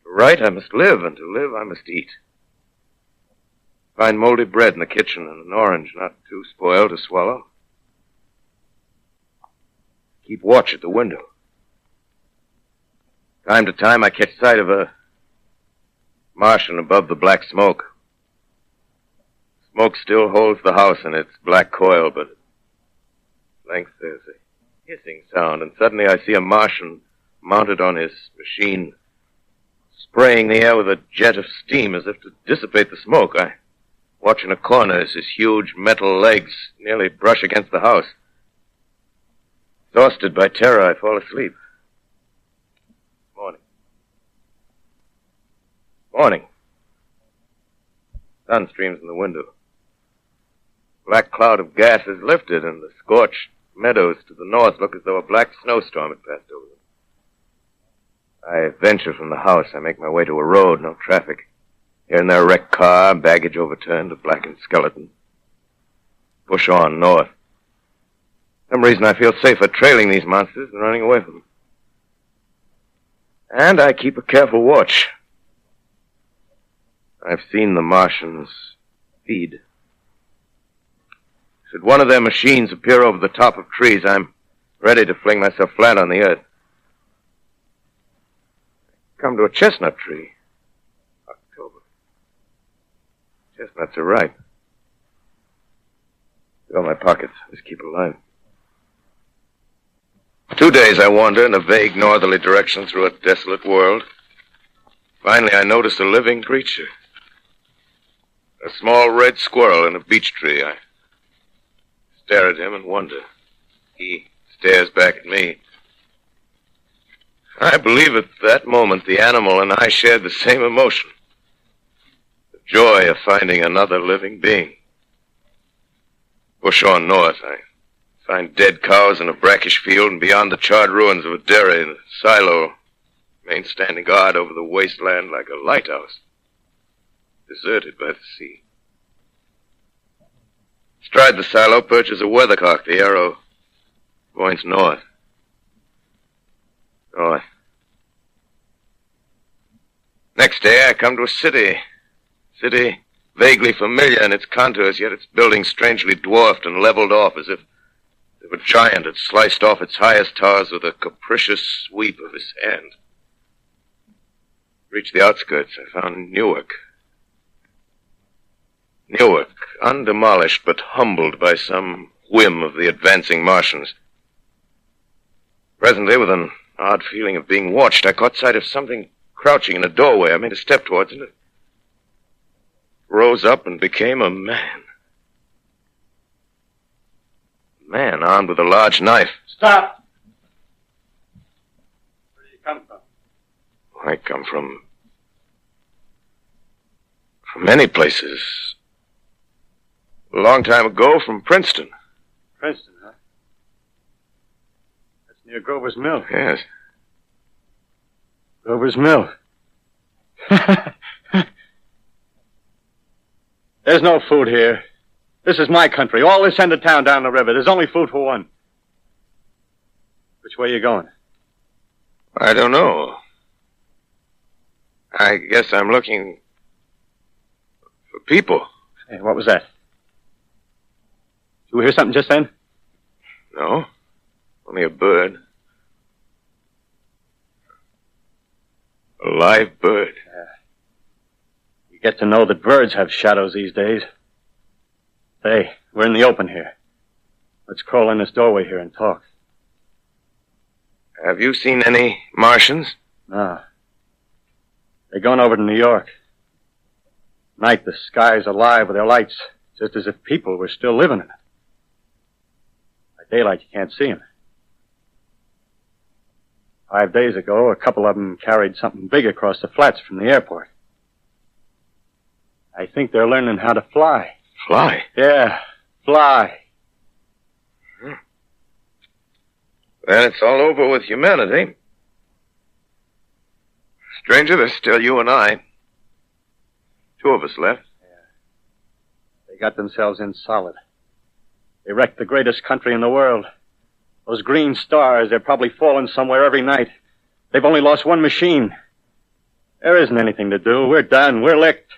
to write, I must live, and to live, I must eat. Find moldy bread in the kitchen and an orange not too spoiled to swallow. Keep watch at the window. Time to time, I catch sight of a Martian above the black smoke. Smoke still holds the house in its black coil, but at length there's a hissing sound, and suddenly I see a Martian mounted on his machine, spraying the air with a jet of steam as if to dissipate the smoke. I watch in a corner as his huge metal legs nearly brush against the house. Exhausted by terror, I fall asleep. Morning. Sun streams in the window. Black cloud of gas is lifted, and the scorched meadows to the north look as though a black snowstorm had passed over them. I venture from the house. I make my way to a road, no traffic. Here and there, wrecked car, baggage overturned, a blackened skeleton. Push on north. Some reason I feel safer trailing these monsters than running away from them. And I keep a careful watch. I've seen the Martians feed. Should one of their machines appear over the top of trees, I'm ready to fling myself flat on the earth. Come to a chestnut tree. October. Chestnuts are ripe. Fill my pockets. Just keep alive. Two days I wander in a vague northerly direction through a desolate world. Finally, I notice a living creature. A small red squirrel in a beech tree. I stare at him and wonder. He stares back at me. I believe at that moment the animal and I shared the same emotion. The joy of finding another living being. Push on north, I find dead cows in a brackish field, and beyond the charred ruins of a dairy, the silo remains standing guard over the wasteland like a lighthouse, deserted by the sea. Stride the silo perches a weathercock. The arrow points north. North. Next day, I come to a city. City vaguely familiar in its contours, yet its buildings strangely dwarfed and leveled off as if, if a giant had sliced off its highest towers with a capricious sweep of his hand. Reached the outskirts, I found Newark. Newark, undemolished but humbled by some whim of the advancing Martians. Presently, with an odd feeling of being watched, I caught sight of something crouching in a doorway. I made a step towards it. It rose up and became a man. A man armed with a large knife. Stop! Where do you come from? I come from. from many places. A long time ago from Princeton. Princeton, huh? That's near Grover's Mill. Yes. Grover's Mill. There's no food here. This is my country. All this end of town down the river. There's only food for one. Which way are you going? I don't know. I guess I'm looking for people. Hey, what was that? Did you hear something just then? No. Only a bird. A live bird. Uh, you get to know that birds have shadows these days. Hey, we're in the open here. Let's crawl in this doorway here and talk. Have you seen any Martians? No. They're going over to New York. Night, the sky's alive with their lights, just as if people were still living in it. Daylight, you can't see 'em. Five days ago, a couple of 'em carried something big across the flats from the airport. I think they're learning how to fly. Fly? Yeah, fly. Then it's all over with humanity. Stranger, there's still you and I. Two of us left. Yeah. They got themselves in solid. They wrecked the greatest country in the world. Those green stars, they're probably falling somewhere every night. They've only lost one machine. There isn't anything to do. We're done. We're licked.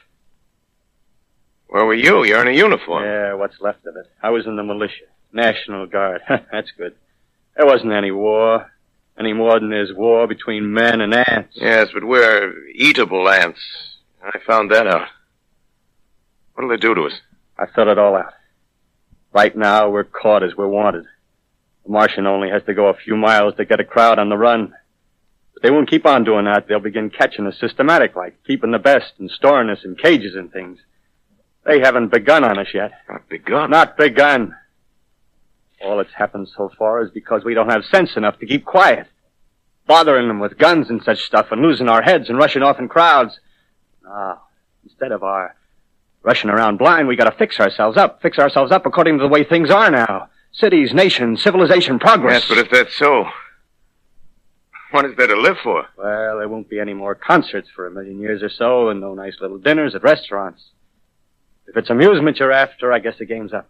Where were you? You're in a uniform. Yeah, what's left of it. I was in the militia. National Guard. That's good. There wasn't any war. Any more than there's war between men and ants. Yes, but we're eatable ants. I found that out. What'll they do to us? I thought it all out. Right now, we're caught as we're wanted. The Martian only has to go a few miles to get a crowd on the run. But they won't keep on doing that. They'll begin catching us systematic like, keeping the best and storing us in cages and things. They haven't begun on us yet. Not begun? Not begun. All that's happened so far is because we don't have sense enough to keep quiet. Bothering them with guns and such stuff and losing our heads and rushing off in crowds. No. Instead of our rushing around blind, we gotta fix ourselves up. Fix ourselves up according to the way things are now. Cities, nations, civilization, progress. Yes, but if that's so, what is there to live for? Well, there won't be any more concerts for a million years or so, and no nice little dinners at restaurants. If it's amusement you're after, I guess the game's up.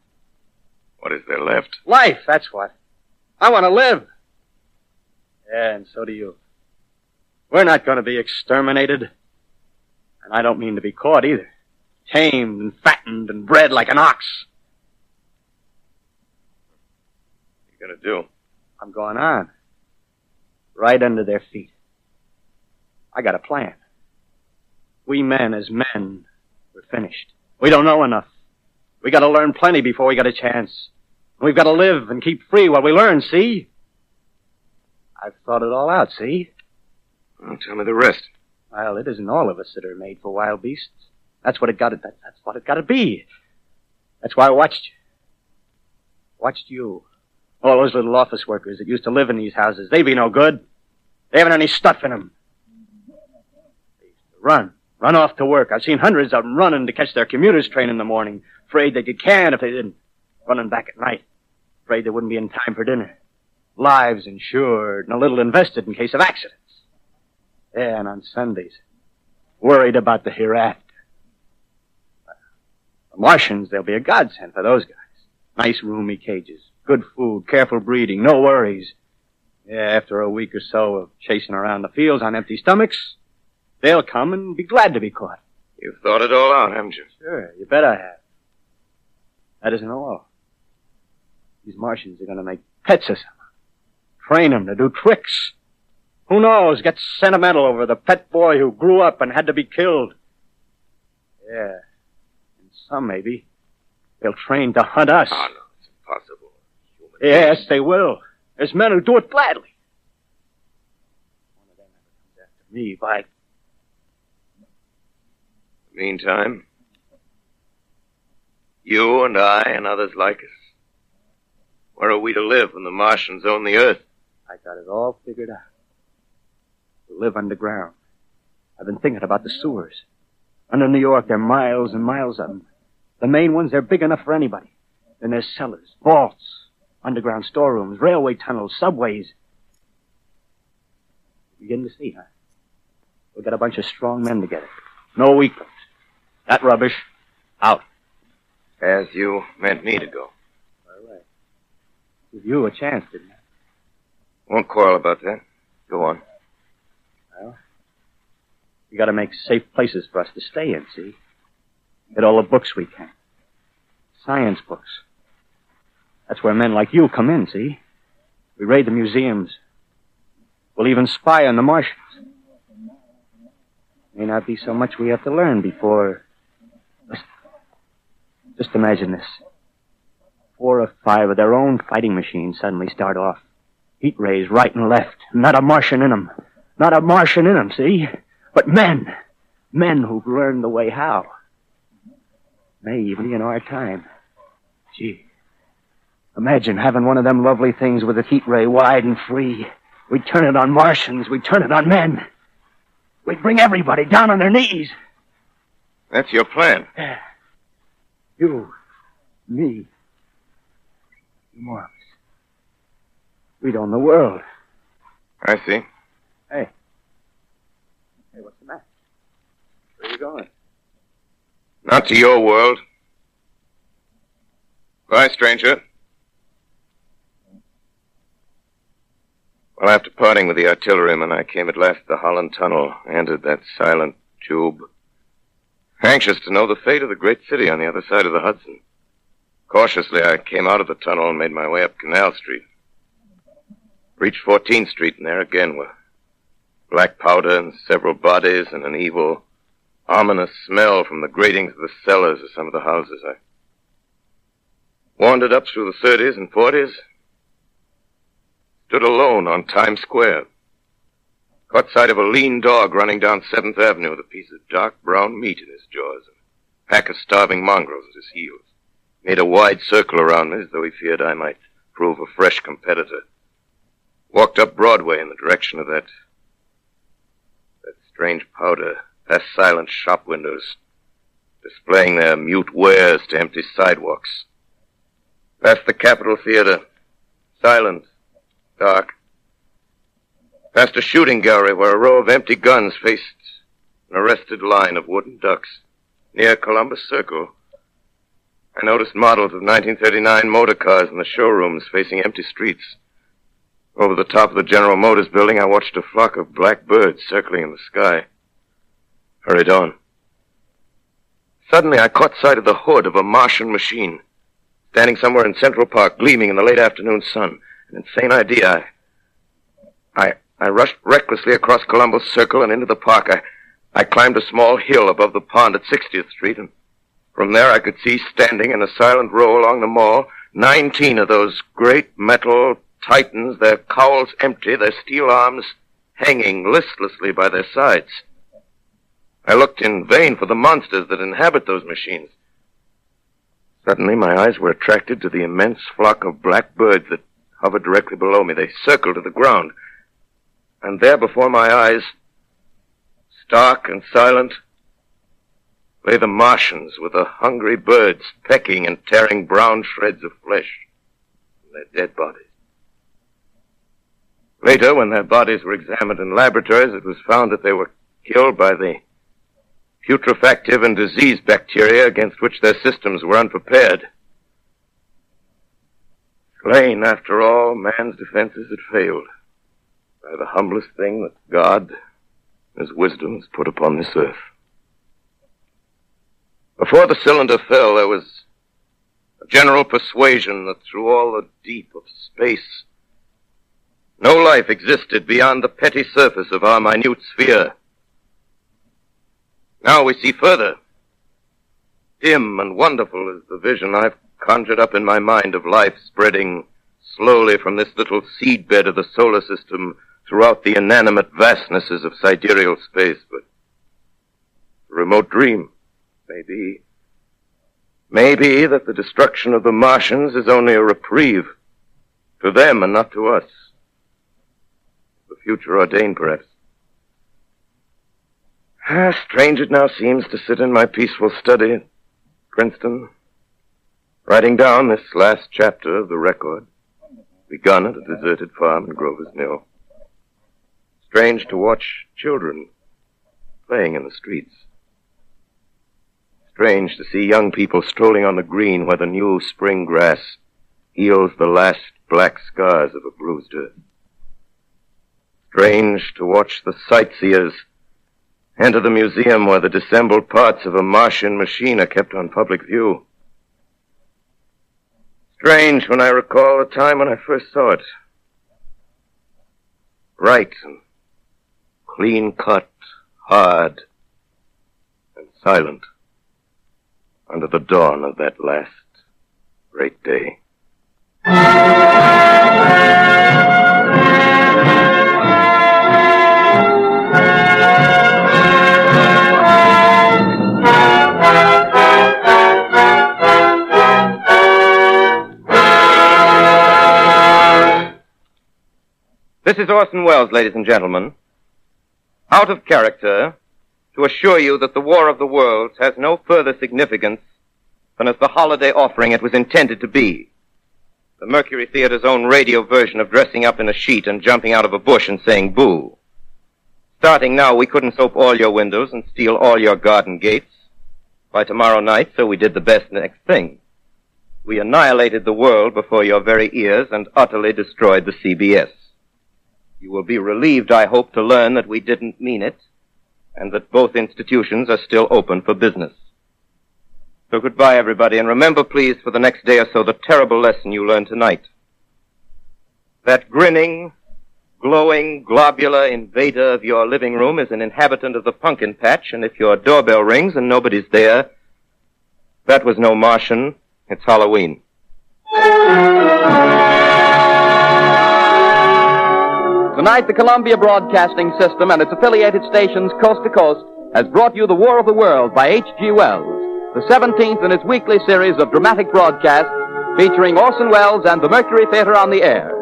What is there left? Life, that's what. I want to live. Yeah, and so do you. We're not going to be exterminated. And I don't mean to be caught either. Tamed and fattened and bred like an ox. What are you to do? I'm going on. Right under their feet. I got a plan. We men as men, we're finished. We don't know enough. We gotta learn plenty before we get a chance. We've gotta live and keep free while we learn, see? I've thought it all out, see? Well, tell me the rest. Well, it isn't all of us that are made for wild beasts. That's what it got to, that, that's what it gotta be. That's why I watched you. Watched you. All those little office workers that used to live in these houses. They be no good. They haven't any stuff in them. They used to run, run off to work. I've seen hundreds of them running to catch their commuter's train in the morning, afraid they'd get canned if they didn't. Running back at night, afraid they wouldn't be in time for dinner. Lives insured and a little invested in case of accidents. Yeah, and on Sundays, worried about the hereafter. The Martians, they'll be a godsend for those guys. Nice roomy cages, good food, careful breeding, no worries. Yeah, after a week or so of chasing around the fields on empty stomachs, they'll come and be glad to be caught. You've thought it all out, haven't you? Sure, you bet I have. That isn't all. These Martians are going to make pets of some. Train them to do tricks. Who knows? Get sentimental over the pet boy who grew up and had to be killed. Yeah. Some, maybe, they'll train to hunt us. Oh, no, it's impossible. Yes, they will. There's men who do it gladly. One of them ever comes after me, by Meantime, you and I and others like us, where are we to live when the Martians own the Earth? I got it all figured out. We live underground. I've been thinking about the sewers. Under New York, there are miles and miles of them. The main ones, they're big enough for anybody. Then there's cellars, vaults, underground storerooms, railway tunnels, subways. You're begin to see, huh? We've got a bunch of strong men together. No weaklings. That rubbish, out. As you meant me to go. All right. Give you a chance, didn't I? Won't quarrel about that. Go on. Well, we gotta make safe places for us to stay in, see? Get all the books we can. Science books. That's where men like you come in, see? We raid the museums. We'll even spy on the Martians. May not be so much we have to learn before. Listen. Just imagine this. Four or five of their own fighting machines suddenly start off. Heat rays right and left. Not a Martian in 'em. Not a Martian in 'em, see? But men. Men who've learned the way how. May even in our time. Gee. Imagine having one of them lovely things with a heat ray wide and free. We'd turn it on Martians. We'd turn it on men. We'd bring everybody down on their knees. That's your plan. Yeah. You, me, more of us. We'd own the world. I see. Hey. Hey, what's the matter? Where are you going? Not to your world. Bye, stranger. Well, after parting with the artilleryman, I came at last to the Holland Tunnel, entered that silent tube. Anxious to know the fate of the great city on the other side of the Hudson. Cautiously, I came out of the tunnel and made my way up Canal Street. Reached 14th Street, and there again were black powder and several bodies and an evil, ominous smell from the gratings of the cellars of some of the houses. I wandered up through the 30s and 40s, stood alone on Times Square. Caught sight of a lean dog running down 7th Avenue with a piece of dark brown meat in his jaws and a pack of starving mongrels at his heels. Made a wide circle around me as though he feared I might prove a fresh competitor. Walked up Broadway in the direction of that that strange powder, past silent shop windows, displaying their mute wares to empty sidewalks. Past the Capitol Theater, silent, dark. Past a shooting gallery where a row of empty guns faced an arrested line of wooden ducks. Near Columbus Circle, I noticed models of 1939 motor cars in the showrooms facing empty streets. Over the top of the General Motors building, I watched a flock of black birds circling in the sky. Hurried on. Suddenly, I caught sight of the hood of a Martian machine, standing somewhere in Central Park, gleaming in the late afternoon sun. An insane idea. I, I, I rushed recklessly across Columbus Circle and into the park. I, I climbed a small hill above the pond at 60th Street, and from there I could see standing in a silent row along the mall 19 of those great metal titans, their cowls empty, their steel arms hanging listlessly by their sides. I looked in vain for the monsters that inhabit those machines. Suddenly, my eyes were attracted to the immense flock of black birds that hovered directly below me. They circled to the ground. And there before my eyes, stark and silent, lay the Martians with the hungry birds pecking and tearing brown shreds of flesh from their dead bodies. Later, when their bodies were examined in laboratories, it was found that they were killed by the putrefactive and disease bacteria against which their systems were unprepared. Slain, after all, man's defenses had failed by the humblest thing that God, His wisdom, has put upon this earth. Before the cylinder fell, there was a general persuasion that through all the deep of space, no life existed beyond the petty surface of our minute sphere. Now we see further. Dim and wonderful is the vision I've conjured up in my mind of life spreading slowly from this little seedbed of the solar system throughout the inanimate vastnesses of sidereal space, but a remote dream, maybe. Maybe that the destruction of the Martians is only a reprieve to them and not to us. The future ordained, perhaps. Ah, strange it now seems to sit in my peaceful study at Princeton, writing down this last chapter of the record, begun at a deserted farm in Grover's Mill. Strange to watch children playing in the streets. Strange to see young people strolling on the green where the new spring grass heals the last black scars of a bruised earth. Strange to watch the sightseers enter the museum where the dissembled parts of a Martian machine are kept on public view. Strange when I recall the time when I first saw it. Bright and clean cut, hard, and silent under the dawn of that last great day. This is Orson Welles, ladies and gentlemen. Out of character, to assure you that the War of the Worlds has no further significance than as the holiday offering it was intended to be. The Mercury Theater's own radio version of dressing up in a sheet and jumping out of a bush and saying boo. Starting now, we couldn't soap all your windows and steal all your garden gates. By tomorrow night, so we did the best next thing. We annihilated the world before your very ears and utterly destroyed the CBS. You will be relieved, I hope, to learn that we didn't mean it, and that both institutions are still open for business. So goodbye, everybody, and remember, please, for the next day or so, the terrible lesson you learned tonight. That grinning, glowing, globular invader of your living room is an inhabitant of the pumpkin patch, and if your doorbell rings and nobody's there, that was no Martian, it's Halloween. Tonight, the Columbia Broadcasting System and its affiliated stations coast to coast has brought you The War of the World by H.G. Wells, the 17th in its weekly series of dramatic broadcasts featuring Orson Welles and the Mercury Theater on the air.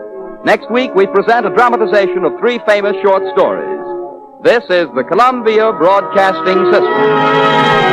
Next week, we present a dramatization of three famous short stories. This is the Columbia Broadcasting System.